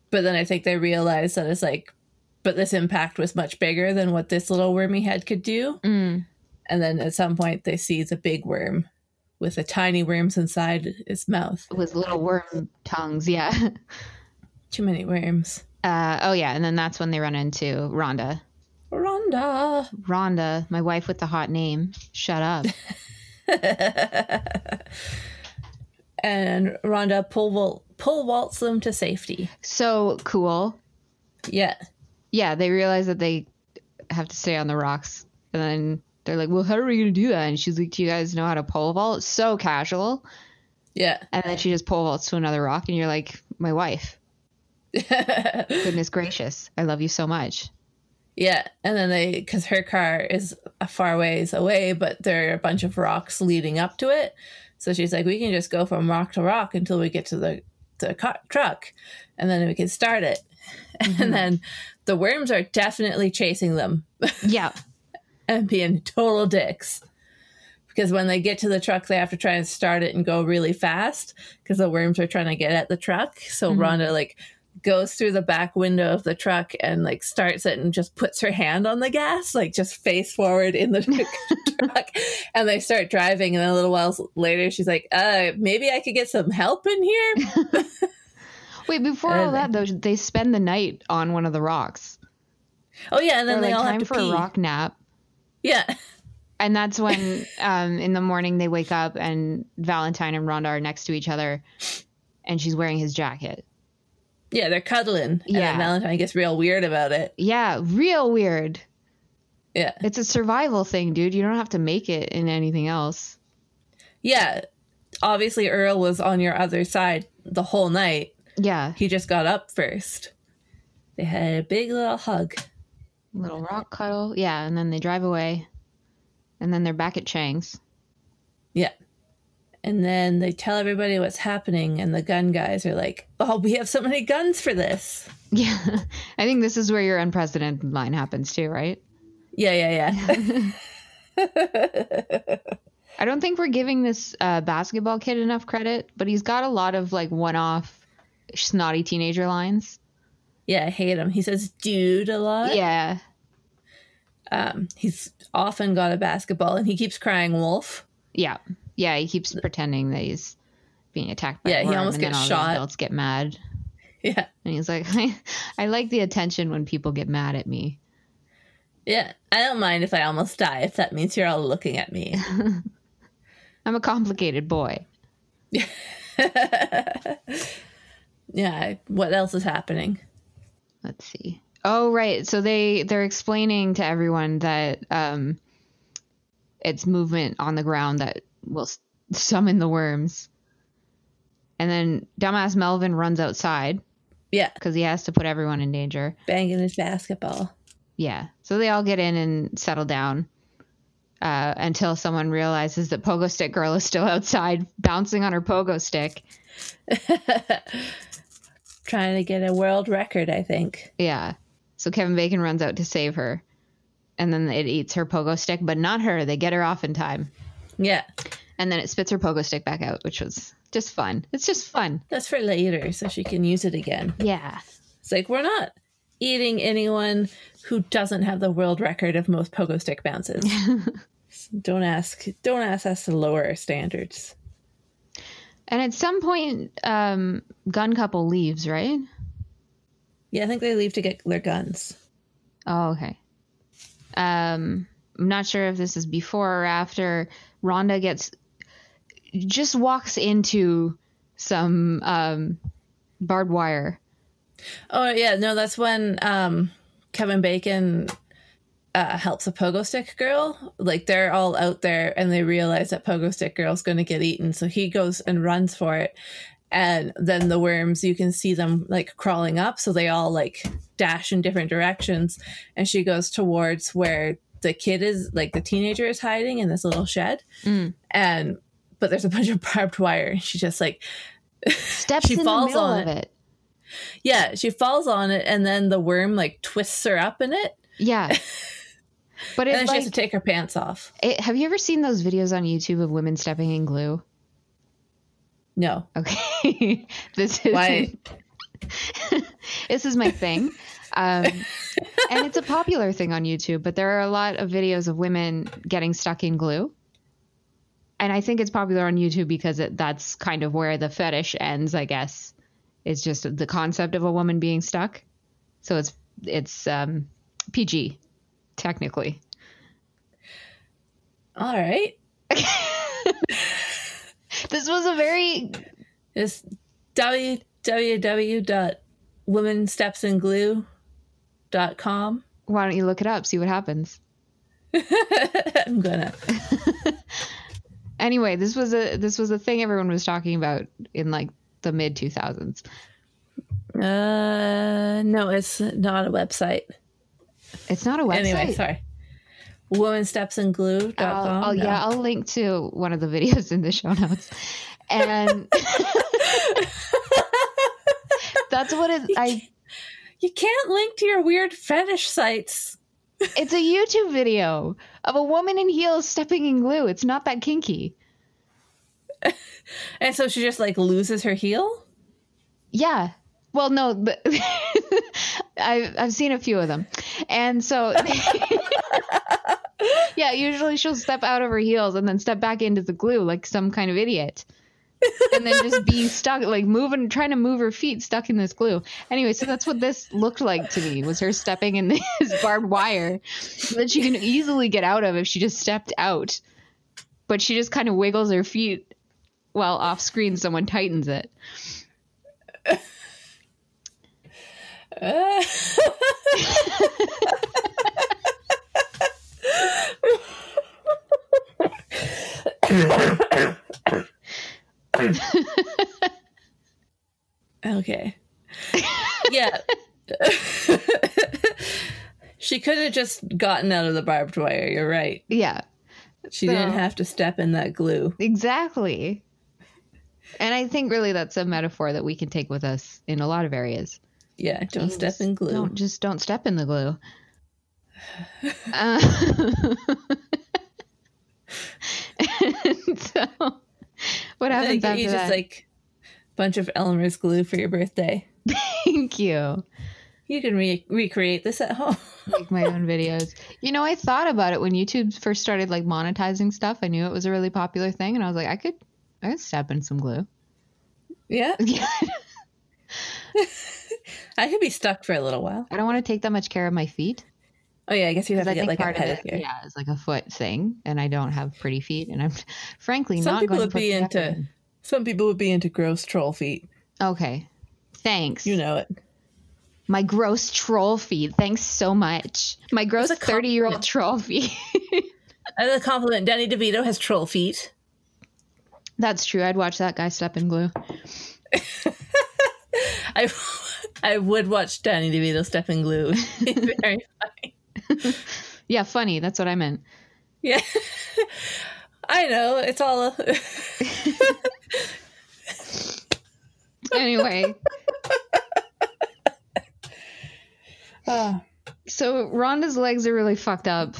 but then i think they realize that it's like but this impact was much bigger than what this little wormy head could do Mm. And then at some point they see the big worm with the tiny worms inside its mouth With little worm tongues, yeah. too many worms Uh, oh, yeah. And then that's when they run into Rhonda. rhonda Rhonda, my wife with the hot name. Shut up. and rhonda pull wal- pull waltz them to safety So cool. yeah Yeah, they realize that they have to stay on the rocks. And then they're like, well, how are we going to do that? And she's like, do you guys know how to pole vault? So casual. yeah And then she just pole vaults to another rock. And you're like, my wife. Goodness gracious. I love you so much. Yeah, and then they because her car is a far ways away, but there are a bunch of rocks leading up to it. So she's like, we can just go from rock to rock until we get to the the car, truck, and then we can start it. And mm-hmm. then the worms are definitely chasing them Yeah. And being total dicks. Because when they get to the truck, they have to try and start it and go really fast because the worms are trying to get at the truck. So Rhonda like goes through the back window of the truck and like starts it and just puts her hand on the gas, like just face forward in the truck. And they start driving. And a little while later, she's like, uh, maybe I could get some help in here. Wait, before all that, though, they spend the night on one of the rocks. Oh, yeah. And then They're they like, all time have to for pee. a rock nap. Yeah. And that's when um, in the morning they wake up and Valentine and Rhonda are next to each other and she's wearing his jacket. Yeah. They're cuddling. Yeah. Valentine gets real weird about it. Yeah, real weird. Yeah. It's a survival thing, dude. You don't have to make it in anything else. Yeah. Obviously, Earl was on your other side the whole night. Yeah. He just got up first. They had a big little hug. Little rock cuddle. Yeah, and then they drive away. And then they're back at Chang's. Yeah. And then they tell everybody what's happening, and the gun guys are like, oh, we have so many guns for this. Yeah. I think this is where your unprecedented line happens too, right? Yeah, yeah, yeah. I don't think we're giving this uh, basketball kid enough credit, but he's got a lot of like one off snotty teenager lines. Yeah, I hate him. He says dude a lot. Yeah. Um, he's often got a basketball, and he keeps crying wolf. Yeah. Yeah. He keeps pretending that he's being attacked by Yeah, he almost gets shot. adults get mad. Yeah. And he's like, I, I like the attention when people get mad at me. Yeah. I don't mind if I almost die if that means you're all looking at me. I'm a complicated boy. yeah. What else is happening? Let's see. Oh, right. So they they're explaining to everyone that um, it's movement on the ground that will summon the worms. And then dumbass Melvin runs outside Yeah. because he has to put everyone in danger. Banging his basketball. Yeah. So they all get in and settle down uh, until someone realizes that Pogo Stick Girl is still outside bouncing on her pogo stick. Trying to get a world record, I think. Yeah. So Kevin Bacon runs out to save her. And then it eats her pogo stick, but not her. They get her off in time. Yeah. and then it spits her pogo stick back out, which was just fun. It's just fun. That's for later, so she can use it again. Yeah. It's like we're not eating anyone who doesn't have the world record of most pogo stick bounces. don't ask. Don't ask us to lower our standards. And at some point, um, gun couple leaves, right? Yeah, I think they leave to get their guns. Oh, okay. Um, I'm not sure if this is before or after. Rhonda gets just walks into some um, barbed wire. Oh yeah, no, that's when um, Kevin Bacon uh, helps a pogo stick girl. Like they're all out there and they realize that pogo stick girl's going to get eaten, so he goes and runs for it. And then the worms, you can see them like crawling up, so they all like dash in different directions. And she goes towards where the kid is, like the teenager is hiding in this little shed. Mm. And but there's a bunch of barbed wire, and she just like Steps She in falls the middle on of it. yeah, she falls on it, and then the worm like twists her up in it, Yeah. But and it's then she has to take her pants off. it, have you ever seen those videos on YouTube of women stepping in glue? No, Okay. this is Why? this is my thing. Um, and it's a popular thing on YouTube, but there are a lot of videos of women getting stuck in glue. And I think it's popular on YouTube because it, that's kind of where the fetish ends, I guess. It's just the concept of a woman being stuck. So it's it's um, PG, technically. all right. This was a very It's www.womenstepsandglue.com. why don't you look it up, see what happens. I'm gonna. Anyway, this was a this was a thing everyone was talking about in like the mid 2000s. Uh, no, it's not a website. It's not a website. Anyway, sorry. Womenstepsandglue.com. I'll, I'll, No. Yeah, I'll link to one of the videos in the show notes. And that's what it I You can't link to your weird fetish sites. it's a YouTube video of a woman in heels stepping in glue. It's not that kinky. And so she just like loses her heel? Yeah. Well, no, but I've I've seen a few of them, and so yeah, usually she'll step out of her heels and then step back into the glue like some kind of idiot, and then just be stuck, like moving, trying to move her feet stuck in this glue. Anyway, so that's what this looked like to me was her stepping in this barbed wire that she can easily get out of if she just stepped out, but she just kind of wiggles her feet while off screen someone tightens it. Uh, okay. Yeah. she could have just gotten out of the barbed wire. You're right. Yeah. She didn't have to step in that glue. Exactly. And I think really that's a metaphor that we can take with us in a lot of areas. Yeah, don't step in glue. Don't just don't step in the glue. Uh, and so, what happens think after you that? just like bunch of Elmer's glue for your birthday. Thank you. You can re- recreate this at home. Make my own videos. You know, I thought about it when YouTube first started like monetizing stuff. I knew it was a really popular thing, and I was like, I could, I could step in some glue. yeah, Yeah. I could be stuck for a little while. I don't want to take that much care of my feet. Oh yeah, I guess you'd have to I get like a part of it, yeah, it's like a foot thing, and I don't have pretty feet, and I'm frankly Some not people going would to be into- in. Some people would be into gross troll feet. Okay, thanks. You know it. my gross troll feet. Thanks so much. My gross It's a compliment. thirty-year-old troll feet. As a compliment, Danny DeVito has troll feet. That's true. I'd watch that guy step in glue. I I would watch Danny DeVito step in glue. Very funny. Yeah, funny. That's what I meant. Yeah. I know. It's all a- Anyway, Ah. so Rhonda's legs are really fucked up,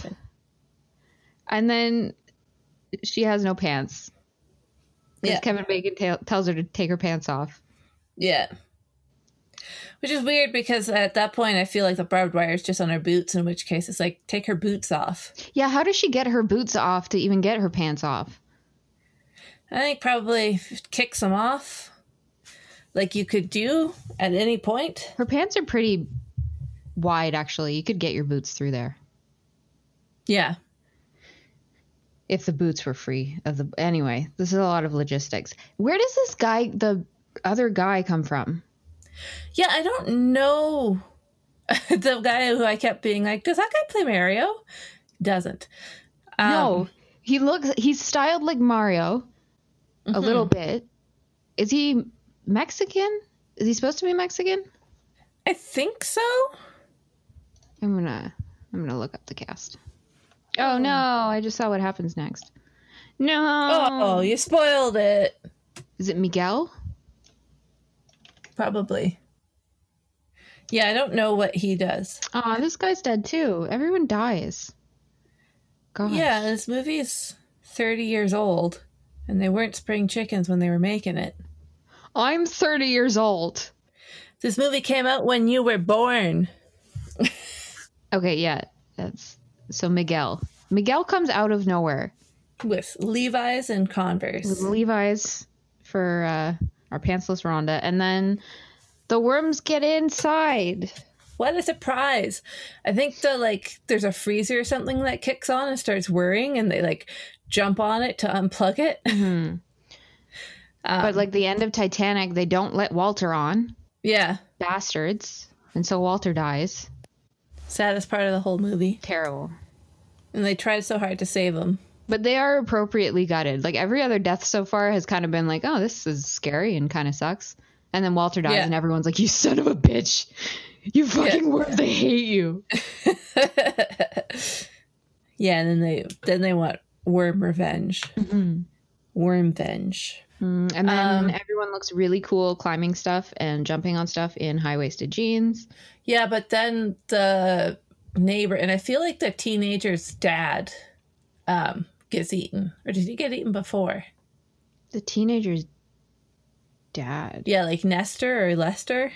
and then she has no pants. Yeah. Kevin Bacon ta- tells her to take her pants off. Yeah. Which is weird because at that point I feel like the barbed wire is just on her boots, in which case it's like take her boots off. Yeah, how does she get her boots off to even get her pants off? I think probably kicks them off, like you could do at any point. Her pants are pretty wide, actually. You could get your boots through there Yeah. if the boots were free. Of the anyway, this is a lot of logistics. Where does this guy, the other guy, come from? Yeah, I don't know the guy who I kept being like, does that guy play Mario? Doesn't. Um, no, he looks. He's styled like Mario, a little bit. Is he Mexican? Is he supposed to be Mexican? I think so. I'm gonna. I'm gonna look up the cast. Oh no! I just saw what happens next. No. Oh, you spoiled it. Is it Miguel? Probably. Yeah, I don't know what he does. Oh, this guy's dead too. Everyone dies. God. Yeah, this movie is 30 years old, and they weren't spring chickens when they were making it. I'm 30 years old. This movie came out when you were born. Okay, yeah. That's so Miguel. Miguel comes out of nowhere with Levi's and Converse. with Levi's for uh, our pantsless Rhonda, and then the worms get inside. What a surprise! I think the like there's a freezer or something that kicks on and starts whirring, and they like jump on it to unplug it. Um, but like the end of Titanic, they don't let Walter on. yeah, Bastards. And so Walter dies. saddest part of the whole movie. Terrible. And they tried so hard to save him. But they are appropriately gutted. Like every other death so far has kind of been like, oh, this is scary and kind of sucks. And then Walter dies, Yeah. and everyone's like, you son of a bitch. You fucking worms, they hate you. Yeah, and then they then they want worm revenge. Worm venge. Mm, and then Um, everyone looks really cool climbing stuff and jumping on stuff in high waisted jeans. Yeah, but then the neighbor and I feel like the teenager's dad um gets eaten. Or did he get eaten before? The teenager's dad. Yeah, like Nestor or Lester.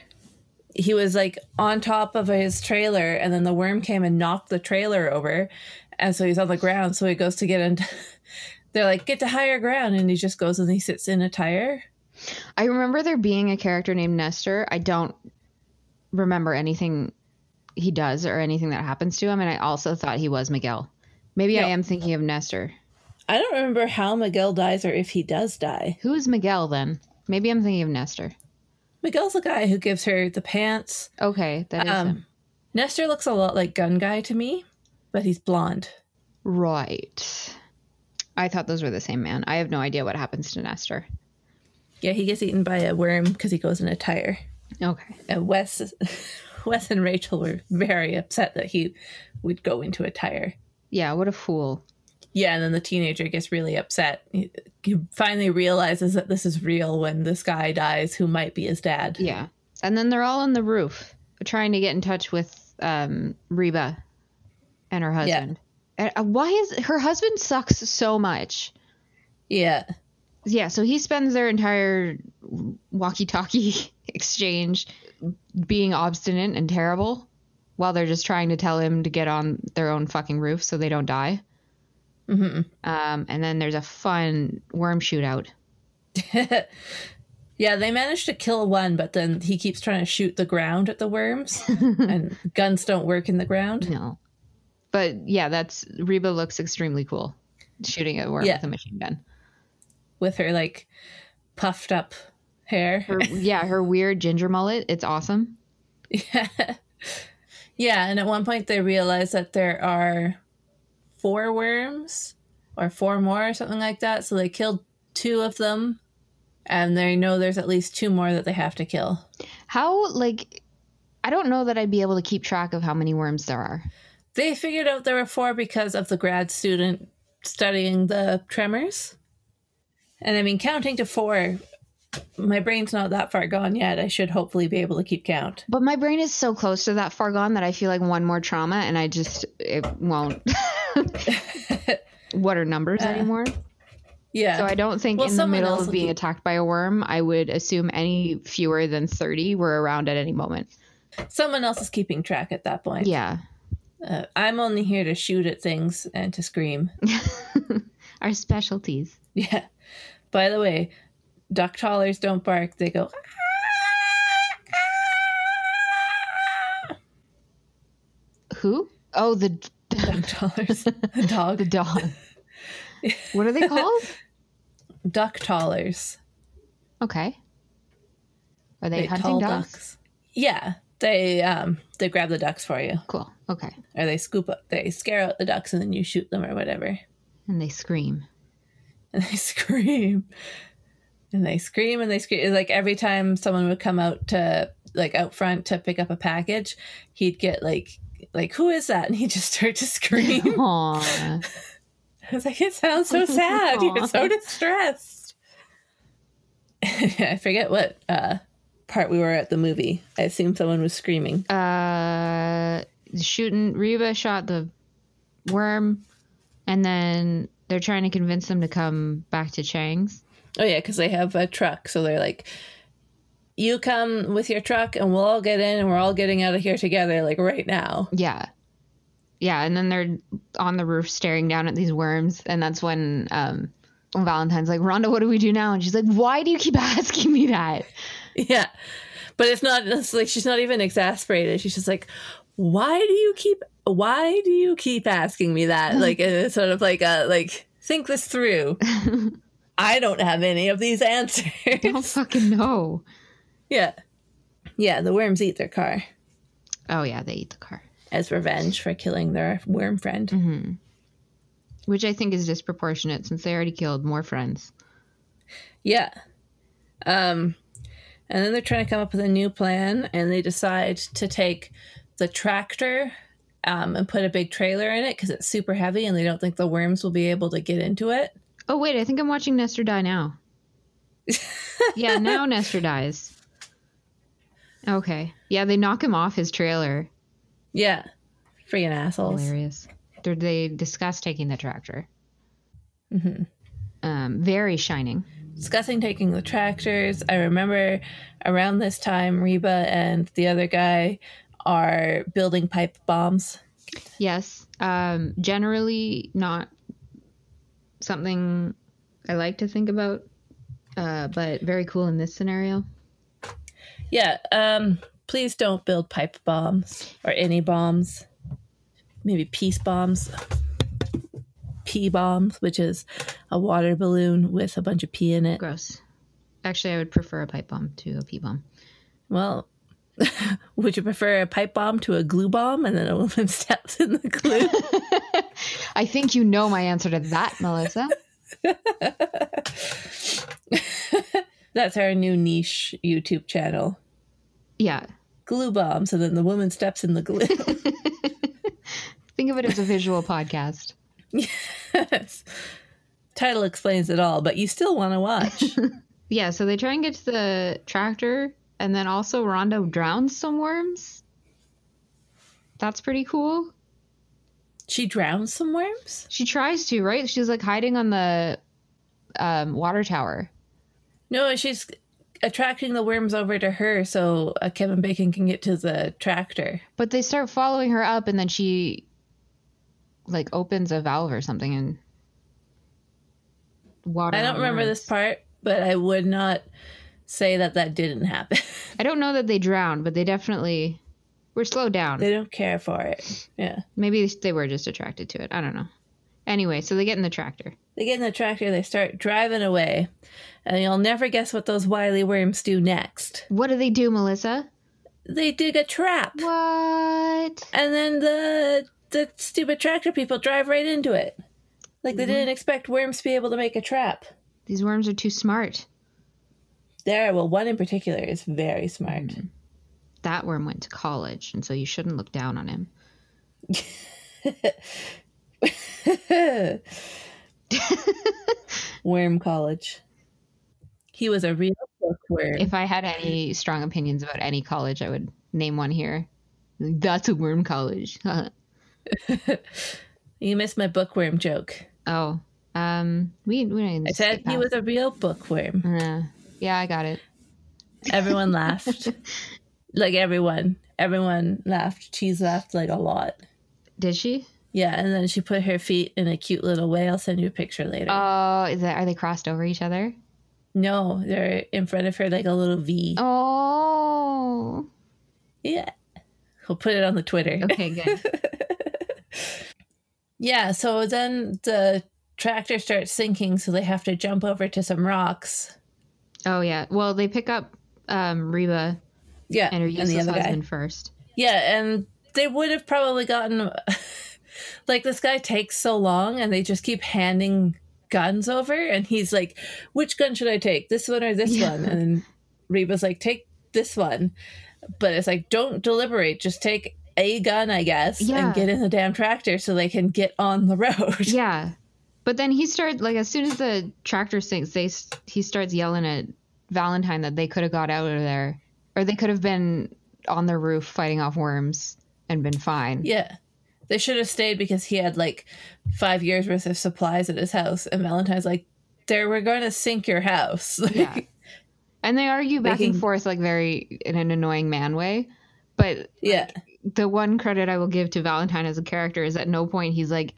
He was like on top of his trailer and then the worm came and knocked the trailer over. And so he's on the ground, so he goes to get into they're like, get to higher ground and he just goes and he sits in a tire. I remember there being a character named Nestor. I don't remember anything he does or anything that happens to him. And I also thought he was Miguel. Maybe I am thinking of Nestor. I don't remember how Miguel dies or if he does die. Who is Miguel then? Maybe I'm thinking of Nestor. Miguel's the guy who gives her the pants. Okay, that is him. Um, Nestor looks a lot like Gun Guy to me, but he's blonde. Right. I thought those were the same man. I have no idea what happens to Nestor. Yeah, he gets eaten by a worm because he goes in a tire. Okay. And Wes, Wes and Rachel were very upset that he would go into a tire. Yeah, what a fool. Yeah, and then the teenager gets really upset. He, he finally realizes that this is real when this guy dies who might be his dad. Yeah. And then they're all on the roof trying to get in touch with um, Reba and her husband. And, uh, why is her husband sucks so much? Yeah. Yeah, so he spends their entire walkie-talkie exchange being obstinate and terrible while they're just trying to tell him to get on their own fucking roof so they don't die. hmm Um, and then there's a fun worm shootout. Yeah, they managed to kill one, but then he keeps trying to shoot the ground at the worms, and guns don't work in the ground. No. But yeah, that's Reba looks extremely cool shooting at a worm Yeah. with a machine gun. with her like puffed up hair. Her, yeah, her weird ginger mullet. It's awesome. yeah. Yeah, and at one point they realize that there are four worms or four more or something like that. So they killed two of them and they know there's at least two more that they have to kill. How like I don't know that I'd be able to keep track of how many worms there are. They figured out there were four because of the grad student studying the tremors. And I mean, counting to four, my brain's not that far gone yet. I should hopefully be able to keep count. But my brain is so close to that far gone that I feel like one more trauma and I just it won't. what are numbers Uh, anymore? Yeah. So I don't think Well, in the middle of being keep- attacked by a worm, I would assume any fewer than 30 were around at any moment. Someone else is keeping track at that point. Yeah. Uh, I'm only here to shoot at things and to scream. Our specialties. Yeah. By the way, duck tollers don't bark. They go. Who? Oh, the Duck tollers. A dog. the dog. what are they called? duck tollers. Okay. Are they, They hunting dogs? ducks. Yeah. They um they grab the ducks for you, Cool. Okay. or they scoop up, they scare out the ducks, and then you shoot them or whatever, And they scream. and they scream, and they scream and they scream. It's like every time someone would come out to like out front to pick up a package, he'd get like like who is that, and he'd just start to scream. Aww. I was like, it sounds so sad. You're so distressed. I forget what uh, part we were at the movie. I assume someone was screaming. uh, shooting. Reba shot the worm, and then they're trying to convince them to come back to Chang's. Oh, yeah, because they have a truck. So they're like, you come with your truck and we'll all get in and we're all getting out of here together, like right now. Yeah. Yeah, and then they're on the roof staring down at these worms, and that's when um, Valentine's like, Rhonda, what do we do now? And she's like, Why do you keep asking me that? Yeah. But it's not, it's like, she's not even exasperated. She's just like, why do you keep, why do you keep asking me that? Like, it's sort of like a, like, think this through. I don't have any of these answers. I don't fucking know. Yeah. Yeah, the worms eat their car Oh yeah, they eat the car, as revenge for killing their worm friend. which I think is disproportionate since they already killed more friends. Yeah. Um and then they're trying to come up with a new plan and they decide to take the tractor um, and put a big trailer in it because it's super heavy and they don't think the worms will be able to get into it. Oh wait, I think I'm watching Nestor die now. yeah, now Nestor dies. Okay. Yeah, they knock him off his trailer. Yeah. Freaking assholes. Hilarious. They're, they discuss taking the tractor. Mm-hmm. Um, very shining. Discussing taking the tractors. I remember around this time, Reba and the other guy are building pipe bombs. Yes. Um, generally not something I like to think about, uh, but very cool in this scenario. Yeah, um, please don't build pipe bombs or any bombs. Maybe peace bombs. P bombs, which is a water balloon with a bunch of pee in it. Gross. Actually, I would prefer a pipe bomb to a pee bomb. Well, would you prefer a pipe bomb to a glue bomb and then a woman steps in the glue? I think you know my answer to that, Melissa. That's our new niche YouTube channel. Yeah. Glue bomb. So then the woman steps in the glue. Think of it as a visual podcast. yes. Title explains it all, but you still want to watch. Yeah, so they try and get to the tractor, and then also Rhonda drowns some worms. That's pretty cool. She drowns some worms? She tries to, right? She's like hiding on the um, water tower. No, she's attracting the worms over to her so uh, Kevin Bacon can get to the tractor. But they start following her up, and then she like opens a valve or something, and water. I don't remember worms. this part, but I would not say that that didn't happen. I don't know that they drowned, but they definitely were slowed down. they don't care for it. Yeah. Maybe they were just attracted to it. I don't know. Anyway, so they get in the tractor. They get in the tractor, they start driving away, and you'll never guess what those wily worms do next. What do they do, Melissa? They dig a trap. What? And then the the stupid tractor people drive right into it. Like they mm-hmm. didn't expect worms to be able to make a trap. These worms are too smart. There, well, one in particular is very smart. Mm-hmm. That worm went to college, and so you shouldn't look down on him. Worm College. He was a real bookworm. If I had any strong opinions about any college, I would name one here. That's a worm college. you missed my bookworm joke. oh, Um, we we didn't I said he was a real bookworm. Uh, yeah, I got it. Everyone laughed. Like everyone. Everyone laughed. Cheese laughed like a lot. Did she? Yeah, and then she put her feet in a cute little way. I'll send you a picture later. Oh, is that are they crossed over each other? no, they're in front of her like a little V. Oh, Yeah. We'll put it on the Twitter. okay, good. Yeah, so then the tractor starts sinking, so they have to jump over to some rocks. oh yeah. Well, they pick up um Reba Yeah, and her and the useless other guy. first. Yeah, and they would have probably gotten like this guy takes so long, and they just keep handing guns over, and he's like, "Which gun should I take? This one or this Yeah. one?" And Reba's like, "Take this one," but it's like, "Don't deliberate. Just take." A gun, I guess, Yeah. and get in the damn tractor so they can get on the road. Yeah, but then he started like as soon as the tractor sinks, they he starts yelling at Valentine that they could have got out of there, or they could have been on the roof fighting off worms and been fine. Yeah. They should have stayed because he had like five years worth of supplies at his house. And Valentine's like, there, we're going to sink your house. Yeah. And they argue back and forth like very in an annoying man way. But yeah. the one credit I will give to Valentine as a character is at no point he's like,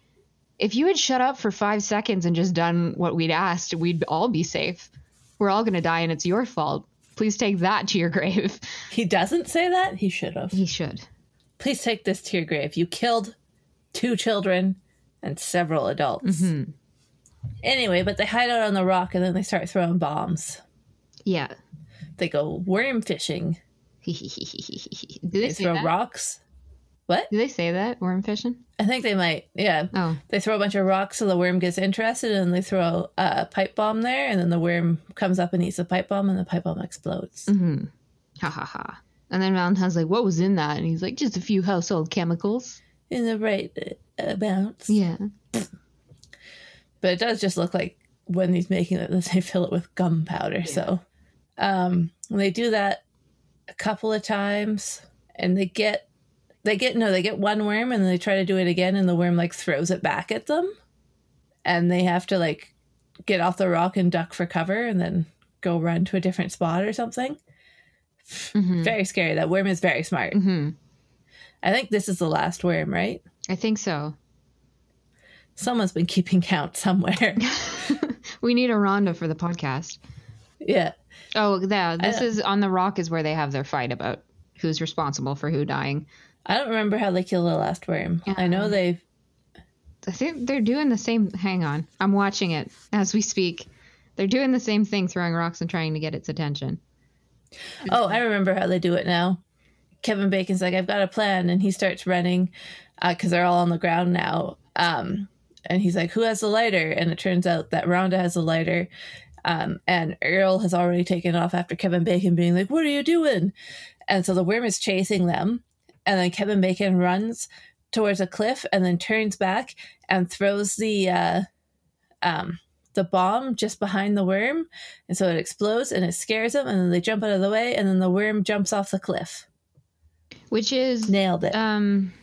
if you had shut up for five seconds and just done what we'd asked, we'd all be safe. We're all going to die and it's your fault. Please take that to your grave. He doesn't say that. He should have. He should. Please take this to your grave. You killed two children and several adults. Mm-hmm. Anyway, but they hide out on the rock and then they start throwing bombs. Yeah. They go worm fishing. Do They they throw that? rocks. What? Do they say that? Worm fishing? I think they might. Yeah. Oh. They throw a bunch of rocks so the worm gets interested, and they throw a pipe bomb there, and then the worm comes up and eats the pipe bomb, and the pipe bomb explodes. Mm-hmm. Ha ha ha. And then Valentine's like, what was in that? And he's like, just a few household chemicals. In the right uh, amounts. Yeah. But it does just look like when he's making it, they fill it with gunpowder. So um, they do that a couple of times, and they get they get no, they get one worm, and they try to do it again, and the worm like throws it back at them, and they have to like get off the rock and duck for cover, and then go run to a different spot or something. Mm-hmm. Very scary. That worm is very smart. Mm-hmm. I think this is the last worm, right? I think so. Someone's been keeping count somewhere. We need a Rhonda for the podcast. yeah. Oh, yeah. This is on the rock is where they have their fight about who's responsible for who dying. I don't remember how they kill the last worm. I know Um, they've I think they're doing the same. Hang on. I'm watching it as we speak. They're doing the same thing, throwing rocks and trying to get its attention. Oh, I remember how they do it now. Kevin Bacon's like, I've got a plan, and he starts running because they're all on the ground now. Um, and he's like, Who has the lighter? And it turns out that Rhonda has a lighter. Um, and Earl has already taken off after Kevin Bacon being like, What are you doing? And so the worm is chasing them. And then Kevin Bacon runs towards a cliff and then turns back and throws the uh, um, the bomb just behind the worm. And so it explodes and it scares them. And then they jump out of the way. And then the worm jumps off the cliff. Which is Nailed it. um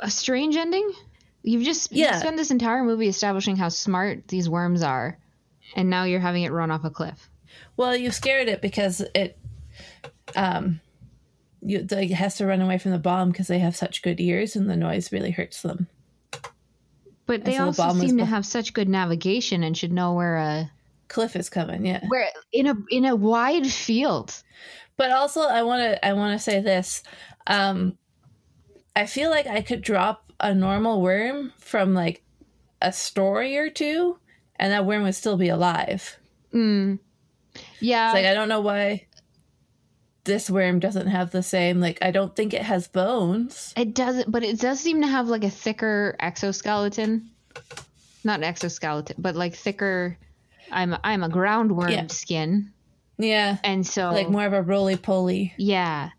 a strange ending. You've just you Yeah. spent this entire movie establishing how smart these worms are, and now you're having it run off a cliff. Well, you scared it because it, um, you like, has to run away from the bomb because they have such good ears and the noise really hurts them. But they so the also bomb seem to have such good navigation and should know where a Cliff is coming, yeah. where in a in a wide field. But also, I want to I want to say this. Um, I feel like I could drop a normal worm from like a story or two, and that worm would still be alive. Mm. Yeah, It's like I don't know why this worm doesn't have the same. Like I don't think it has bones. It doesn't, but it does seem to have like a thicker exoskeleton. Not exoskeleton, but like thicker. I'm I'm a groundworm Yeah. skin, Yeah, and so like more of a roly poly. yeah.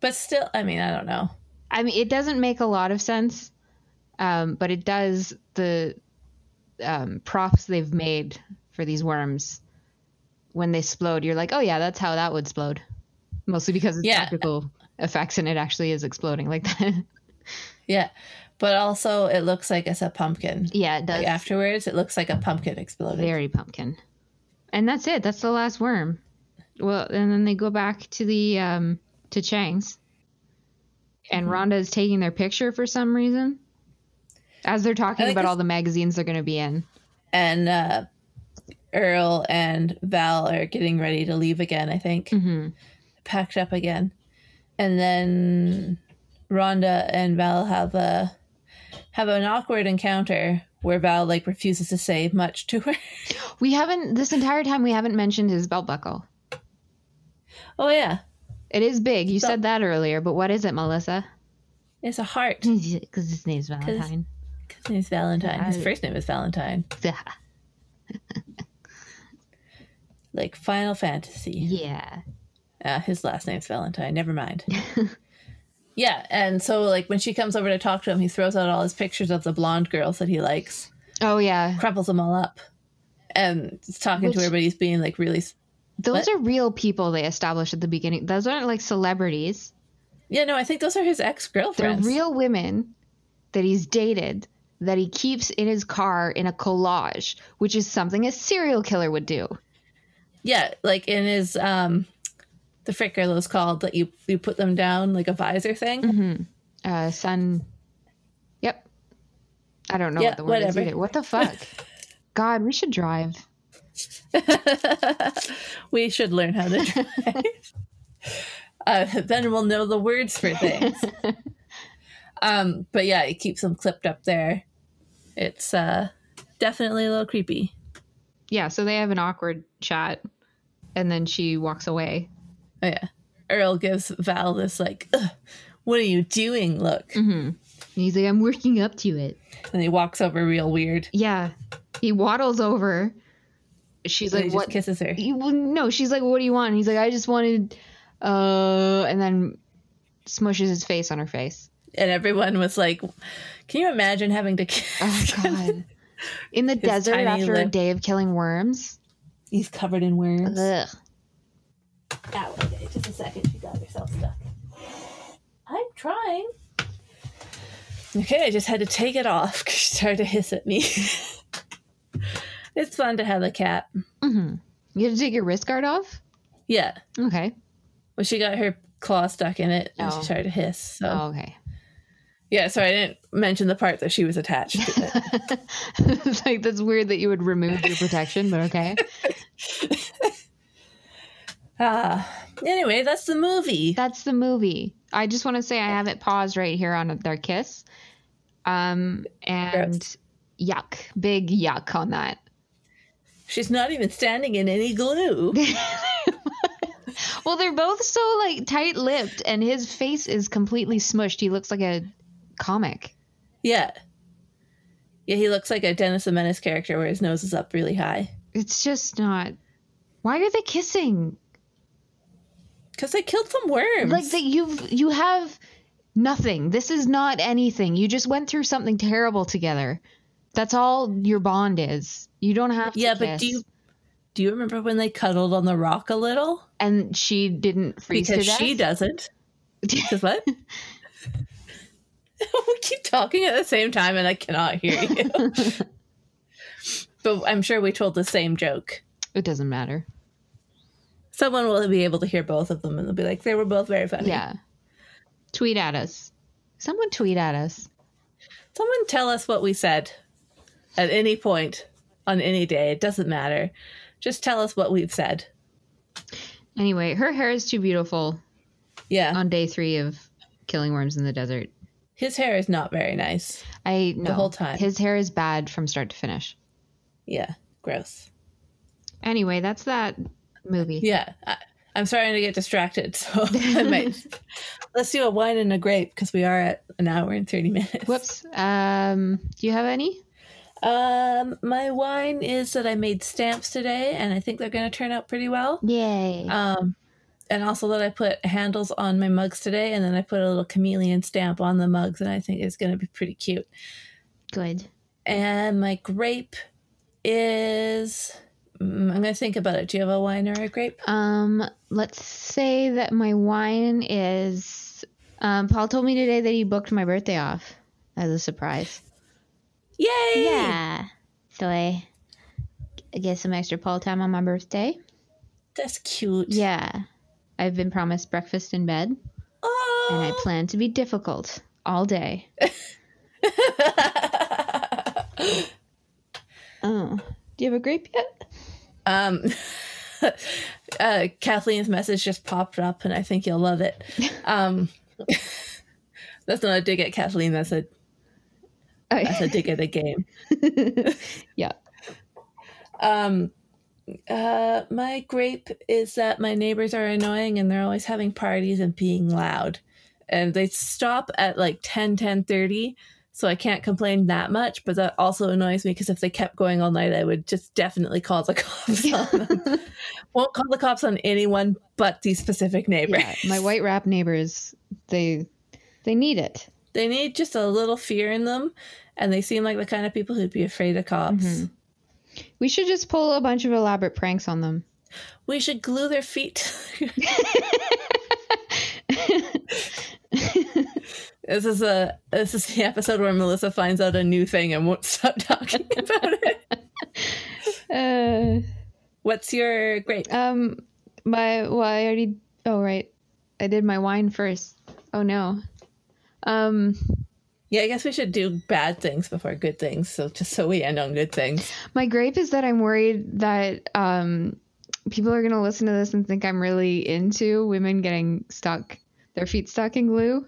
But still, I mean, I don't know. I mean, it doesn't make a lot of sense, um, but it does. The um, props they've made for these worms when they explode, you're like, oh yeah, that's how that would explode. Mostly because it's Yeah. practical effects and it actually is exploding like that. Yeah. But also, it looks like it's a pumpkin. Yeah, it does. Like afterwards, it looks like a pumpkin exploded. Very pumpkin. And that's it. That's the last worm. Well, and then they go back to the um to Chang's. And Mm-hmm. Rhonda is taking their picture for some reason. As they're talking about all the magazines they're going to be in. And uh, Earl and Val are getting ready to leave again, I think. Mhm. Packed up again. And then Rhonda and Val have a have an awkward encounter where Val like refuses to say much to her. We haven't this entire time we haven't mentioned his belt buckle. oh yeah. It is big. You So- said that earlier, but what is it, Melissa? It's a heart. Because his name's Valentine. His name's Valentine. His first name is Valentine. Like Final Fantasy. yeah. Uh, his last name's Valentine. Never mind. yeah, and so like when she comes over to talk to him, he throws out all his pictures of the blonde girls that he likes, Oh yeah. crumples them all up, and is talking to Which- her, but he's being like really. Those What? are real people they established at the beginning. Those aren't like celebrities. Yeah, no, I think those are his ex girlfriends. They're real women that he's dated that he keeps in his car in a collage, which is something a serial killer would do. Yeah, like in his um, the frick are those called that you you put them down like a visor thing. Mm-hmm. Uh, son. Yep. I don't know Yeah, what the word whatever. is either. What the fuck? God, we should drive. we should learn how to drive. uh, then we'll know the words for things. um, but yeah, it keeps them clipped up there. It's uh, definitely a little creepy. Yeah, so they have an awkward chat, and then she walks away. Oh yeah, Earl gives Val this like, "Ugh, "What are you doing?" Look, And he's like, I'm working up to it. and he walks over real weird. Yeah. He waddles over. She's And like, he what? just kisses her. He- well, no, she's like, what do you want? And he's like, I just wanted, uh, and then smushes his face on her face. And everyone was like, "Can you imagine having to?" Kiss? Oh God! In the desert after a day of killing worms. He's covered in worms. Ugh. Ow, okay, just a second. She got herself stuck. I'm trying. Okay, I just had to take it off 'cause she started to hiss at me. it's fun to have a cat. Mm-hmm. You had to take your wrist guard off. Yeah. Okay. Well, she got her claw stuck in it and Oh. she started to hiss. So, Oh, okay. yeah, so I didn't mention the part that she was attached to it. it's like that's weird that you would remove your protection, but okay. ah. Anyway, that's the movie. That's the movie. I just want to say I have it paused right here on their kiss. Um and Gross. yuck, big yuck on that. She's not even standing in any glue. Well, they're both so like tight-lipped, and his face is completely smushed. He looks like a comic. yeah. Yeah, he looks like a Dennis the Menace character where his nose is up really high. It's just not. Why are they kissing? Because they killed some worms. Like that you've you have nothing. This is not anything. You just went through something terrible together. That's all your bond is. You don't have to Yeah, but do you do you remember when they cuddled on the rock a little? And she didn't freeze Because she doesn't. Because what? we keep talking at the same time and I cannot hear you. but I'm sure we told the same joke. It doesn't matter. Someone will be able to hear both of them and they'll be like, they were both very funny. Yeah. Tweet at us. Someone tweet at us. Someone tell us what we said at any point on any day. It doesn't matter. Just tell us what we've said. Anyway, her hair is too beautiful Yeah. on day three of killing worms in the desert. His hair is not very nice. I know The whole time. his hair is bad from start to finish. Yeah. Gross. Anyway, that's that movie. Yeah, I, I'm starting to get distracted, so I might. Let's do a wine and a grape because we are at an hour and thirty minutes. Whoops. Um, do you have any? Um, my wine is that I made stamps today, and I think they're going to turn out pretty well. Yay. Um, and also that I put handles on my mugs today, and then I put a little chameleon stamp on the mugs, and I think it's going to be pretty cute. Good. And my grape is. Mm, I'm going to think about it. Do you have a wine or a grape? Um, let's say that my wine is. Um, Paul told me today that he booked my birthday off, as a surprise. Yay! Yeah. So I I get some extra Paul time on my birthday. That's cute. Yeah. I've been promised breakfast in bed, Oh. and I plan to be difficult all day. Oh. Do you have a grape yet? Um, uh, Kathleen's message just popped up, and I think you'll love it. Um, that's not a dig at Kathleen. That's a that's a dig at the game. yeah. Um, uh, my grape is that my neighbors are annoying and they're always having parties and being loud. And they stop at like 10, 10 30. So I can't complain that much, but that also annoys me because if they kept going all night, I would just definitely call the cops on them. Won't call the cops on anyone but these specific neighbors. Yeah. My white rap neighbors, they they need it. They need just a little fear in them, and they seem like the kind of people who'd be afraid of cops. Mhm. We should just pull a bunch of elaborate pranks on them. We should glue their feet. this is a this is the episode where Melissa finds out a new thing and won't stop talking about it. Uh, What's your grape? um, my well, I already. Oh right, I did my wine first. Oh no. Um, Yeah, I guess we should do bad things before good things. So just so we end on good things. my grape is that I'm worried that um, people are gonna listen to this and think I'm really into women getting stuck, their feet stuck in glue.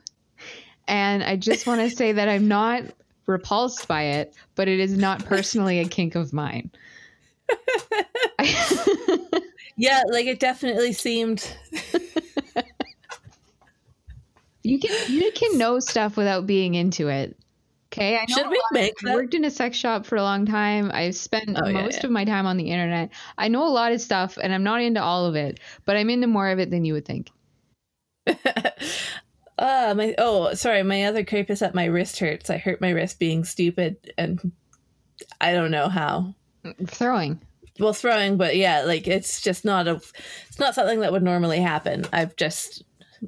And I just want to say that I'm not repulsed by it, but it is not personally a kink of mine. Yeah, like it definitely seemed. You can you can know stuff without being into it. Okay, I know Should we make I that? worked in a sex shop for a long time. I've spent Oh, yeah, most yeah. of my time on the internet. I know a lot of stuff, and I'm not into all of it, but I'm into more of it than you would think. uh my oh sorry, my other grape is that my wrist hurts. I hurt my wrist being stupid and I don't know how. Throwing. well throwing but yeah like it's just not a it's not something that would normally happen i've just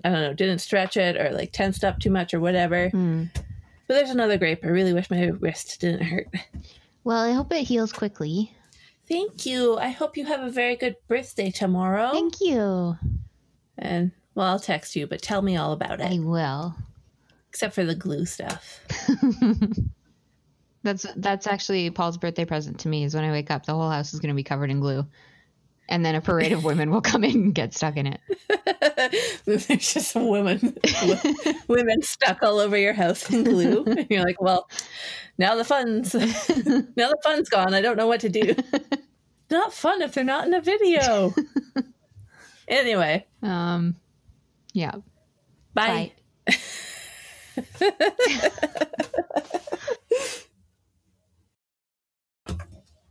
i don't know didn't stretch it or like tensed up too much or whatever Hmm. but there's another grape i really wish my wrist didn't hurt Well, I hope it heals quickly. thank you i hope you have a very good birthday tomorrow Thank you. and well i'll text you but tell me all about it. I will. except for the glue stuff. That's that's actually Paul's birthday present to me. Is when I wake up, the whole house is going to be covered in glue, and then a parade of women will come in and get stuck in it. there's just women women stuck all over your house in glue. And you're like well now the fun's now the fun's gone. I don't know what to do. Not fun if they're not in a video. Anyway. Um, yeah. bye,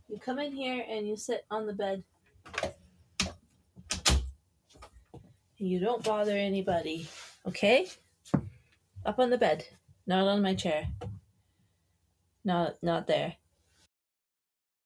you come in here and you sit on the bed. And you don't bother anybody okay? Up on the bed. Not on my chair. Not not there